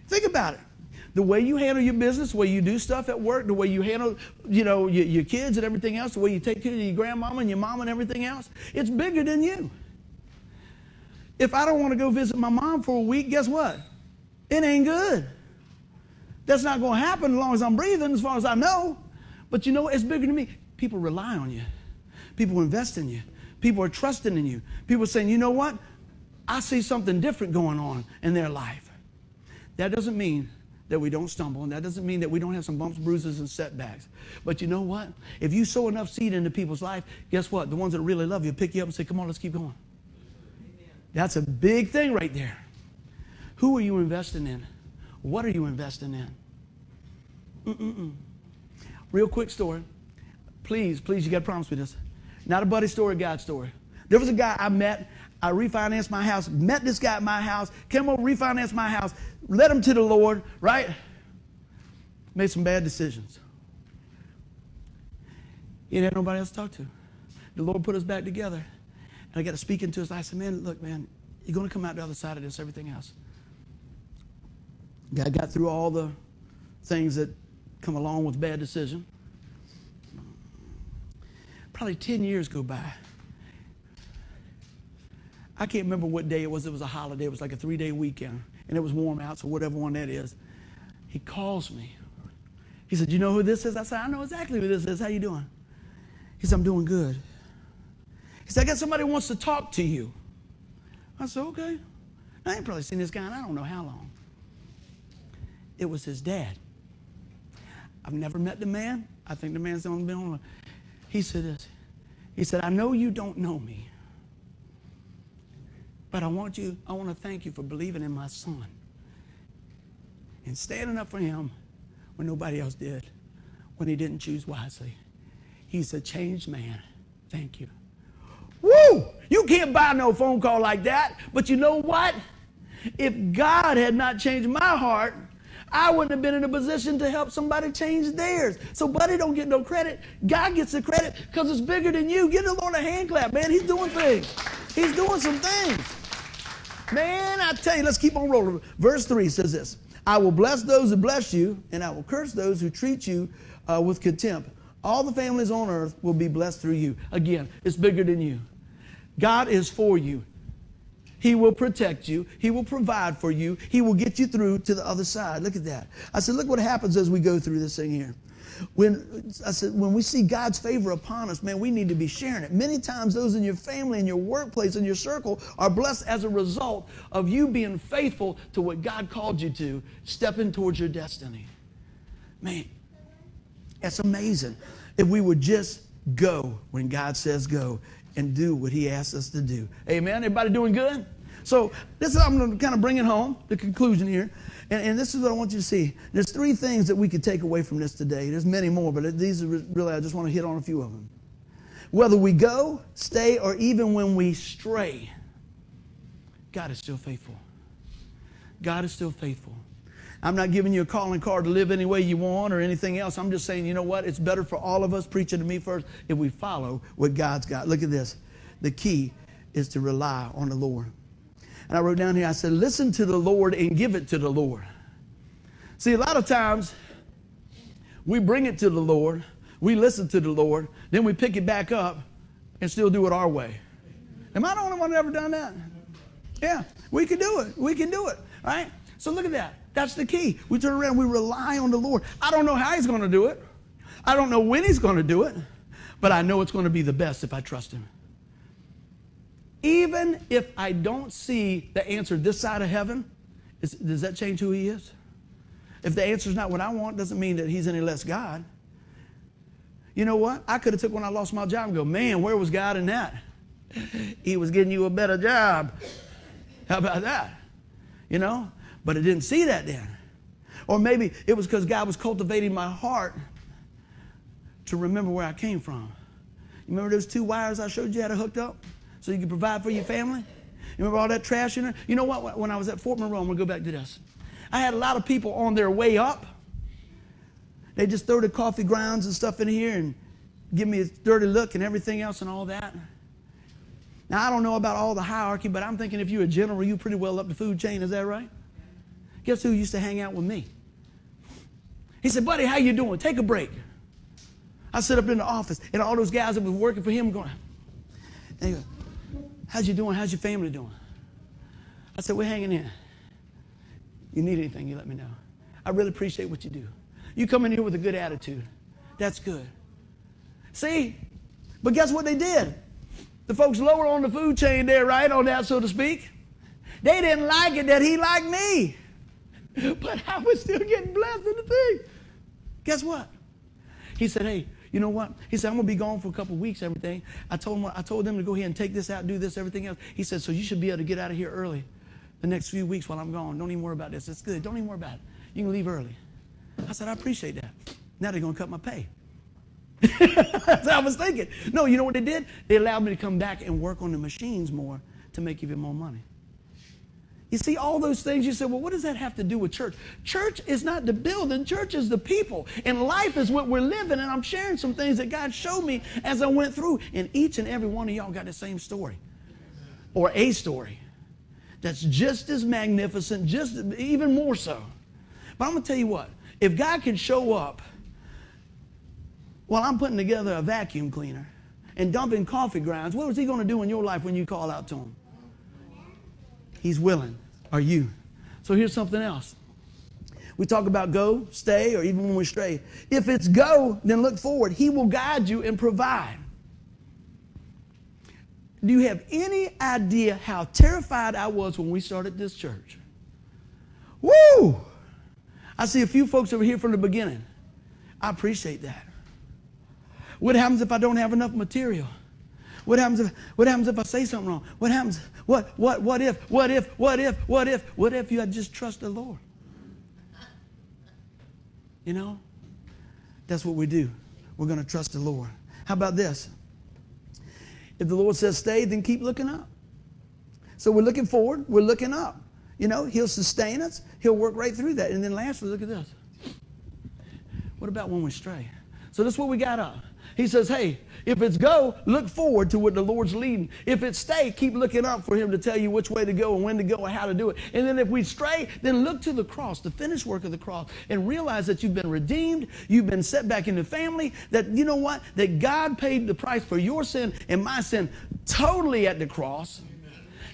Think about it. The way you handle your business, the way you do stuff at work, the way you handle, you know, your, your kids and everything else, the way you take care of your grandmama and your mom and everything else, it's bigger than you. If I don't want to go visit my mom for a week, guess what? It ain't good. That's not going to happen as long as I'm breathing, as far as I know. But you know? It's bigger than me. People rely on you. People invest in you. People are trusting in you. People are saying, you know what? I see something different going on in their life. That doesn't mean that we don't stumble, and that doesn't mean that we don't have some bumps, bruises, and setbacks. But you know what? If you sow enough seed into people's life, guess what? The ones that really love you pick you up and say, Come on, let's keep going. That's a big thing right there. Who are you investing in? What are you investing in? Mm-mm-mm. Real quick story. Please, please, you got to promise me this. Not a buddy story, God story. There was a guy I met. I refinanced my house, met this guy at my house, came over, refinanced my house, led him to the Lord, right? Made some bad decisions. He didn't have nobody else to talk to. The Lord put us back together. And I got to speak into his life. I said, man, look, man, you're going to come out the other side of this, everything else. Guy got through all the things that come along with bad decision. Probably 10 years go by. I can't remember what day it was. It was a holiday. It was like a three day weekend. And it was warm out, so whatever one that is. He calls me. He said, You know who this is? I said, I know exactly who this is. How you doing? He said, I'm doing good. He said, I got somebody who wants to talk to you. I said, Okay. I ain't probably seen this guy in I don't know how long. It was his dad. I've never met the man. I think the man's the only been on. He said this. He said, I know you don't know me. But I want you, I want to thank you for believing in my son and standing up for him when nobody else did, when he didn't choose wisely. He's a changed man. Thank you. Woo! You can't buy no phone call like that. But you know what? If God had not changed my heart, I wouldn't have been in a position to help somebody change theirs. So, buddy, don't get no credit. God gets the credit because it's bigger than you. Give the Lord a hand clap, man. He's doing things. He's doing some things. Man, I tell you, let's keep on rolling. Verse 3 says this I will bless those who bless you, and I will curse those who treat you uh, with contempt. All the families on earth will be blessed through you. Again, it's bigger than you. God is for you. He will protect you. He will provide for you. He will get you through to the other side. Look at that. I said, look what happens as we go through this thing here. When I said, when we see God's favor upon us, man, we need to be sharing it. Many times, those in your family, in your workplace, in your circle are blessed as a result of you being faithful to what God called you to, stepping towards your destiny. Man, it's amazing. If we would just go when God says go and do what He asks us to do. Amen. Everybody doing good? So this is I'm going to kind of bring it home, the conclusion here. And, and, this is what I want you to see. There's three things that we could take away from this today. There's many more, but these are really, I just want to hit on a few of them. Whether we go, stay, or even when we stray, God is still faithful. God is still faithful. I'm not giving you a calling card to live any way you want or anything else. I'm just saying, you know what? It's better for all of us, preaching to me first, if we follow what God's got. Look at this. The key is to rely on the Lord. And I wrote down here, I said, listen to the Lord and give it to the Lord. See, a lot of times we bring it to the Lord, we listen to the Lord, then we pick it back up and still do it our way. Am I the only one that ever done that? Yeah, we can do it. We can do it, right? So look at that. That's the key. We turn around, we rely on the Lord. I don't know how He's going to do it. I don't know when He's going to do it, but I know it's going to be the best if I trust Him. Even if I don't see the answer this side of heaven, is, does that change who he is? If the answer is not what I want, doesn't mean that he's any less God. You know what? I could have took when I lost my job and go, man, where was God in that? he was getting you a better job. How about that? You know? But I didn't see that then. Or maybe it was because God was cultivating my heart to remember where I came from. You remember those two wires I showed you how to hook up? so you can provide for your family? You remember all that trash in there? You know what? When I was at Fort Monroe, I'm going to go back to this. I had a lot of people on their way up. They just throw the coffee grounds and stuff in here and give me a dirty look and everything else and all that. Now, I don't know about all the hierarchy, but I'm thinking if you're a general, you're pretty well up the food chain. Is that right? Guess who used to hang out with me? He said, buddy, how you doing? Take a break. I sit up in the office, and all those guys that was working for him going, and he goes, how's you doing? How's your family doing? I said, we're hanging in. You need anything, you let me know. I really appreciate what you do. You come in here with a good attitude. That's good. See, but guess what they did? The folks lower on the food chain there, right on that, so to speak, they didn't like it that he liked me. But I was still getting blessed in the thing. Guess what? He said, hey, you know what? He said, I'm gonna be gone for a couple weeks, everything. I told him I told them to go ahead and take this out, do this, everything else. He said, so you should be able to get out of here early the next few weeks while I'm gone. Don't even worry about this. It's good. Don't even worry about it. You can leave early. I said, I appreciate that. Now they're gonna cut my pay. That's what I was thinking. No, you know what they did? They allowed me to come back and work on the machines more to make even more money. You see, all those things, you say, well, what does that have to do with church? Church is not the building, church is the people. And life is what we're living. And I'm sharing some things that God showed me as I went through. And each and every one of y'all got the same story or a story that's just as magnificent, just even more so. But I'm going to tell you what, if God can show up while I'm putting together a vacuum cleaner and dumping coffee grounds, what was He going to do in your life when you call out to Him? He's willing. Are you? So here's something else. We talk about go, stay, or even when we stray. If it's go, then look forward. He will guide you and provide. Do you have any idea how terrified I was when we started this church? Woo! I see a few folks over here from the beginning. I appreciate that. What happens if I don't have enough material? What happens if what happens if I say something wrong? What happens? What what what if? What if? What if? What if? What if you had just trust the Lord? You know? That's what we do. We're going to trust the Lord. How about this? If the Lord says stay, then keep looking up. So we're looking forward, we're looking up. You know, He'll sustain us, He'll work right through that. And then lastly, look at this. What about when we stray? So this is what we got up. He says, hey, if it's go, look forward to what the Lord's leading. If it's stay, keep looking up for Him to tell you which way to go and when to go and how to do it. And then if we stray, then look to the cross, the finished work of the cross, and realize that you've been redeemed, you've been set back in the family, that you know what? That God paid the price for your sin and my sin totally at the cross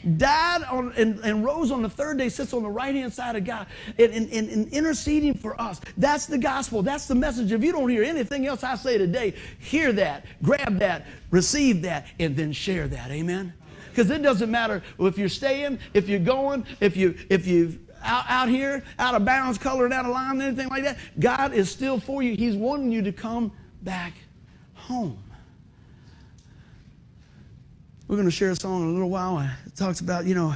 died on, and, and, rose on the third day, sits on the right hand side of God and, and, and, interceding for us. That's the gospel. That's the message. If you don't hear anything else I say today, hear that, grab that, receive that, and then share that. Amen? Because it doesn't matter if you're staying, if you're going, if you if you out, out here, out of bounds, colored out of line, anything like that. God is still for you. He's wanting you to come back home. We're going to share a song in a little while. It talks about, you know,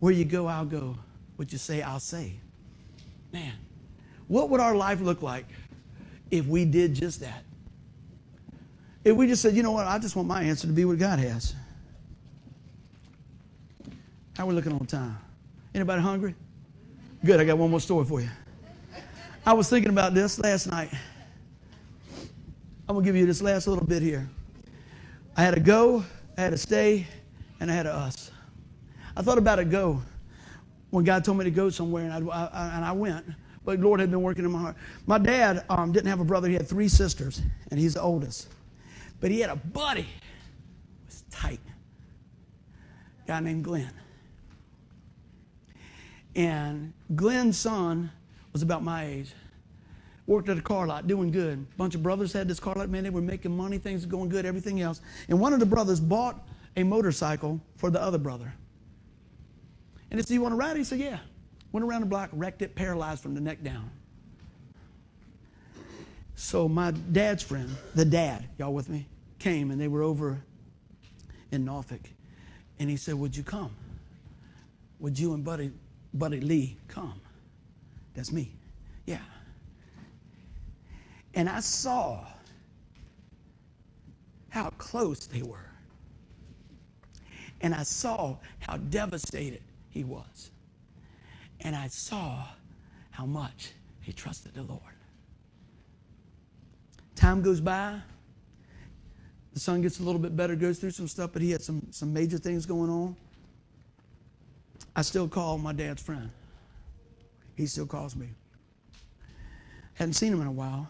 where you go, I'll go. What you say, I'll say. Man, what would our life look like if we did just that? If we just said, you know what, I just want my answer to be what God has. How are we looking on time? Anybody hungry? Good, I got one more story for you. I was thinking about this last night. I'm going to give you this last little bit here. I had to go, I had to stay, and I had to us. I thought about a go when God told me to go somewhere, and I, I and I went. But Lord had been working in my heart. My dad um, didn't have a brother; he had three sisters, and he's the oldest. But he had a buddy, it was tight, a guy named Glenn. And Glenn's son was about my age worked at a car lot, doing good. A bunch of brothers had this car lot, man, they were making money, things going good, everything else. And one of the brothers bought a motorcycle for the other brother. And he said, You want to ride? He said, Yeah. Went around the block, wrecked it, paralyzed from the neck down. So my dad's friend, the dad, y'all with me, came and they were over in Norfolk. And he said, Would you come? Would you and Buddy, Buddy Lee come? That's me. Yeah. And I saw how close they were. And I saw how devastated he was. And I saw how much he trusted the Lord. Time goes by. The son gets a little bit better, goes through some stuff, but he had some, some major things going on. I still call my dad's friend. He still calls me. Hadn't seen him in a while.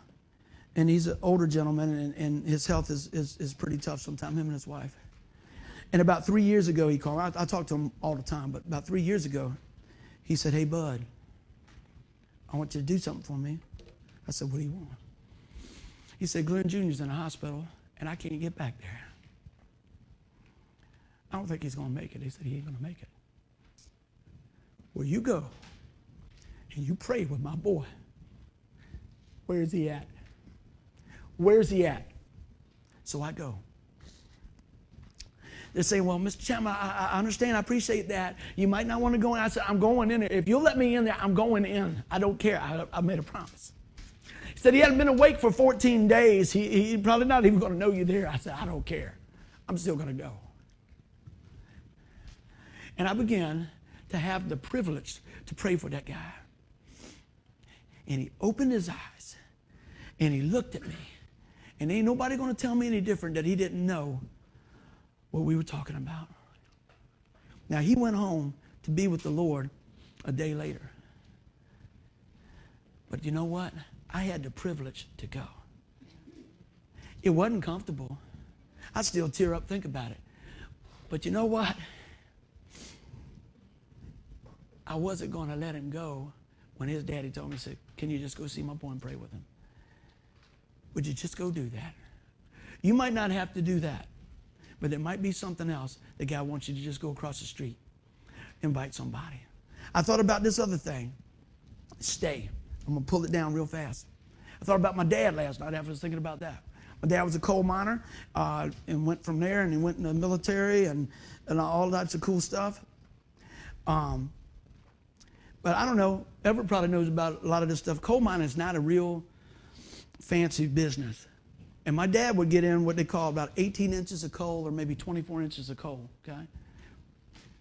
And he's an older gentleman, and, and his health is, is, is pretty tough sometimes, him and his wife. And about three years ago, he called. I, I talk to him all the time, but about three years ago, he said, Hey, bud, I want you to do something for me. I said, What do you want? He said, Glenn Jr.'s in a hospital, and I can't get back there. I don't think he's going to make it. He said, He ain't going to make it. Well, you go and you pray with my boy. Where is he at? Where's he at? So I go. They say, Well, Mr. Chapman, I, I, understand. I appreciate that. You might not want to go in. I said, I'm going in there. If you'll let me in there, I'm going in. I don't care. I, I made a promise. He said he hadn't been awake for 14 days. He, he probably not even going to know you there. I said, I don't care. I'm still going to go. And I began to have the privilege to pray for that guy. And he opened his eyes and he looked at me. And ain't nobody going to tell me any different that he didn't know what we were talking about. Now, he went home to be with the Lord a day later. But you know what? I had the privilege to go. It wasn't comfortable. I still tear up, think about it. But you know what? I wasn't going to let him go when his daddy told me, said, Can you just go see my boy and pray with him? Would you just go do that? You might not have to do that. But there might be something else that God wants you to just go across the street, invite somebody. I thought about this other thing stay. I'm going to pull it down real fast. I thought about my dad last night after I was thinking about that. My dad was a coal miner uh, and went from there and he went in the military and, and all types of cool stuff. Um, but I don't know, Everett probably knows about a lot of this stuff. Coal mining is not a real fancy business. And my dad would get in what they call about 18 inches of coal or maybe 24 inches of coal, okay?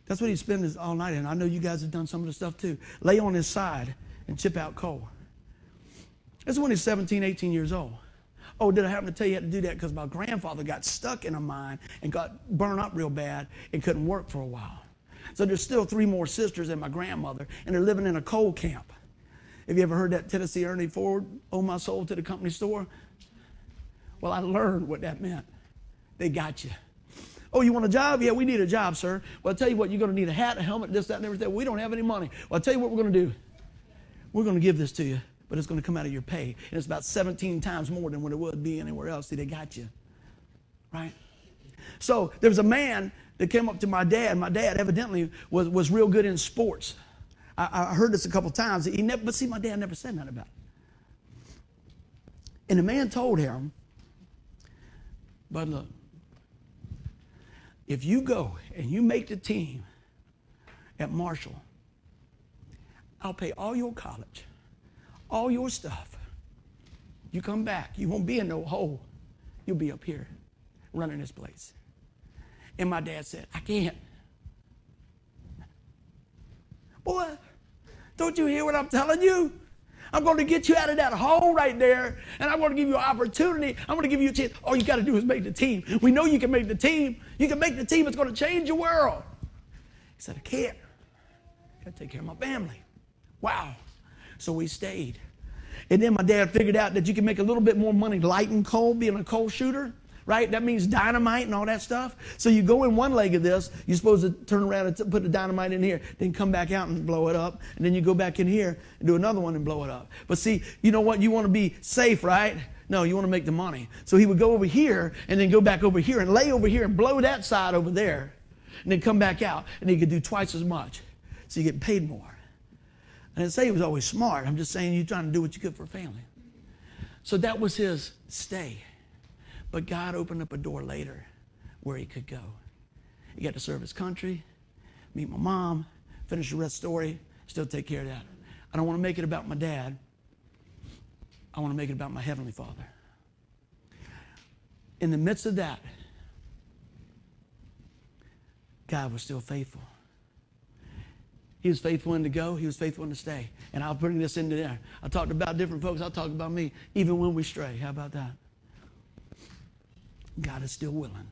That's what he'd spend his all night in. I know you guys have done some of the stuff too. Lay on his side and chip out coal. This is when he's 17, 18 years old. Oh, did I happen to tell you, how to do that because my grandfather got stuck in a mine and got burned up real bad and couldn't work for a while. So there's still three more sisters and my grandmother, and they're living in a coal camp. Have you ever heard that Tennessee Ernie Ford, owe my soul to the company store? Well, I learned what that meant. They got you. Oh, you want a job? Yeah, we need a job, sir. Well, I'll tell you what, you're going to need a hat, a helmet, this, that, and everything. We don't have any money. Well, I'll tell you what we're going to do. We're going to give this to you, but it's going to come out of your pay. And it's about 17 times more than what it would be anywhere else. See, they got you. Right? So there was a man that came up to my dad. My dad evidently was, was real good in sports. I, I heard this a couple times. He never, but see, my dad never said nothing about it. And the man told him, but look, if you go and you make the team at Marshall, I'll pay all your college, all your stuff. You come back, you won't be in no hole. You'll be up here running this place. And my dad said, I can't. Boy, don't you hear what I'm telling you? I'm going to get you out of that hole right there, and I'm going to give you an opportunity. I'm going to give you a chance. All you got to do is make the team. We know you can make the team. You can make the team. It's going to change your world. He said, I can't. I got to take care of my family. Wow. So we stayed. And then my dad figured out that you can make a little bit more money lighting coal, being a coal shooter right? That means dynamite and all that stuff. So you go in one leg of this, you're supposed to turn around and put the dynamite in here, then come back out and blow it up, and then you go back in here and do another one and blow it up. But see, you know what? You want to be safe, right? No, you want to make the money. So he would go over here and then go back over here and lay over here and blow that side over there, and then come back out, and he could do twice as much. So you get paid more. I didn't say he was always smart. I'm just saying you're trying to do what you could for a family. So that was his stay. But God opened up a door later where he could go. He got to serve his country, meet my mom, finish the rest story, still take care of that. I don't want to make it about my dad. I want to make it about my Heavenly Father. In the midst of that, God was still faithful. He was faithful in to go. He was faithful in to stay. And I'll bring this into there. I talked about different folks. I'll talk about me, even when we stray. How about that? God is still willing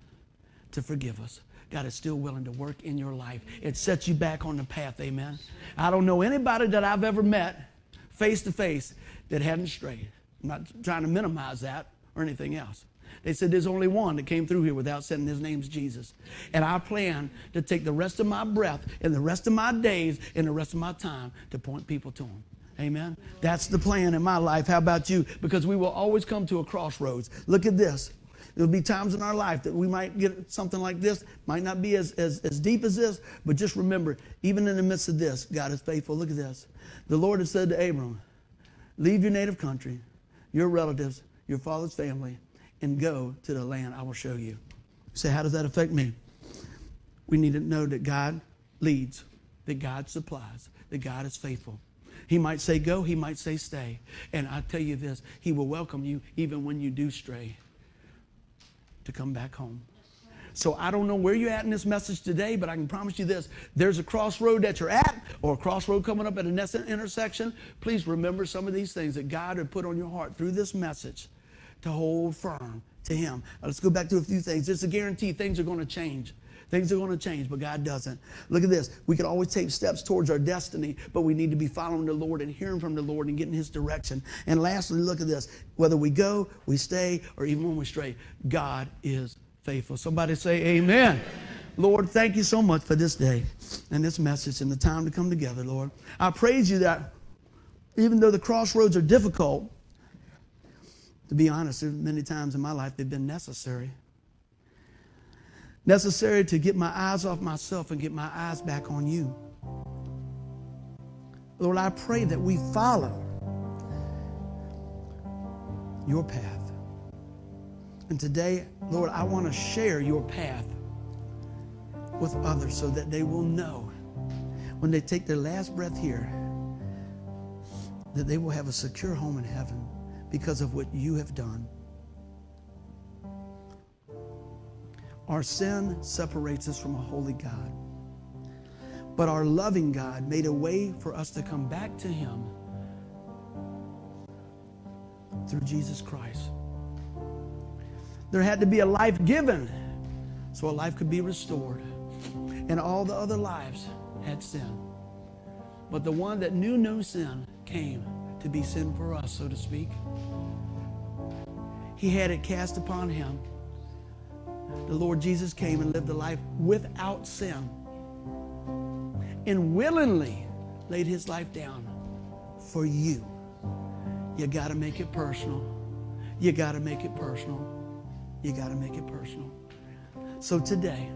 to forgive us. God is still willing to work in your life. It sets you back on the path, amen. I don't know anybody that I've ever met face to face that hadn't strayed. I'm not trying to minimize that or anything else. They said there's only one that came through here without saying his name's Jesus. And I plan to take the rest of my breath and the rest of my days and the rest of my time to point people to him. Amen. That's the plan in my life. How about you? Because we will always come to a crossroads. Look at this. There'll be times in our life that we might get something like this. Might not be as, as, as deep as this, but just remember, even in the midst of this, God is faithful. Look at this. The Lord has said to Abram, Leave your native country, your relatives, your father's family, and go to the land I will show you. Say, how does that affect me? We need to know that God leads, that God supplies, that God is faithful. He might say go, he might say stay. And I tell you this, he will welcome you even when you do stray to come back home. So I don't know where you're at in this message today, but I can promise you this. There's a crossroad that you're at or a crossroad coming up at an intersection. Please remember some of these things that God had put on your heart through this message to hold firm to Him. Now, let's go back to a few things. There's a guarantee things are going to change. Things are going to change, but God doesn't. Look at this. We can always take steps towards our destiny, but we need to be following the Lord and hearing from the Lord and getting His direction. And lastly, look at this. Whether we go, we stay, or even when we stray, God is faithful. Somebody say, Amen. Lord, thank you so much for this day and this message and the time to come together, Lord. I praise you that even though the crossroads are difficult, to be honest, many times in my life they've been necessary necessary to get my eyes off myself and get my eyes back on you. Lord, I pray that we follow your path. And today, Lord, I want to share your path with others so that they will know when they take their last breath here that they will have a secure home in heaven because of what you have done. Our sin separates us from a holy God. But our loving God made a way for us to come back to Him through Jesus Christ. There had to be a life given so a life could be restored. And all the other lives had sin. But the one that knew no sin came to be sin for us, so to speak. He had it cast upon him the Lord Jesus came and lived a life without sin and willingly laid his life down for you. You got to make it personal. You got to make it personal. You got to make it personal. So today,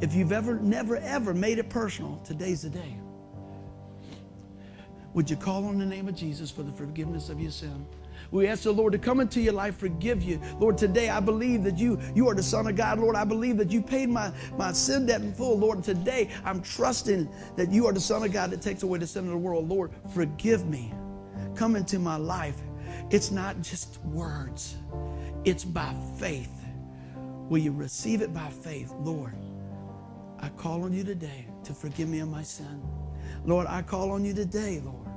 if you've ever, never, ever made it personal, today's the day. Would you call on the name of Jesus for the forgiveness of your sin? We ask the Lord to come into your life, forgive you. Lord, today I believe that you, you are the Son of God. Lord, I believe that you paid my, my sin debt in full. Lord, today I'm trusting that you are the Son of God that takes away the sin of the world. Lord, forgive me. Come into my life. It's not just words, it's by faith. Will you receive it by faith? Lord, I call on you today to forgive me of my sin. Lord, I call on you today, Lord,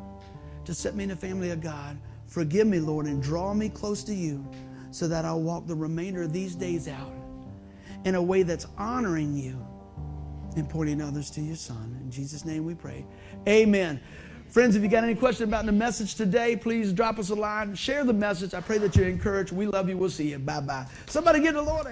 to set me in the family of God. Forgive me, Lord, and draw me close to you so that I'll walk the remainder of these days out in a way that's honoring you and pointing others to your Son. In Jesus' name we pray. Amen. Friends, if you got any question about the message today, please drop us a line. Share the message. I pray that you're encouraged. We love you. We'll see you. Bye bye. Somebody give the Lord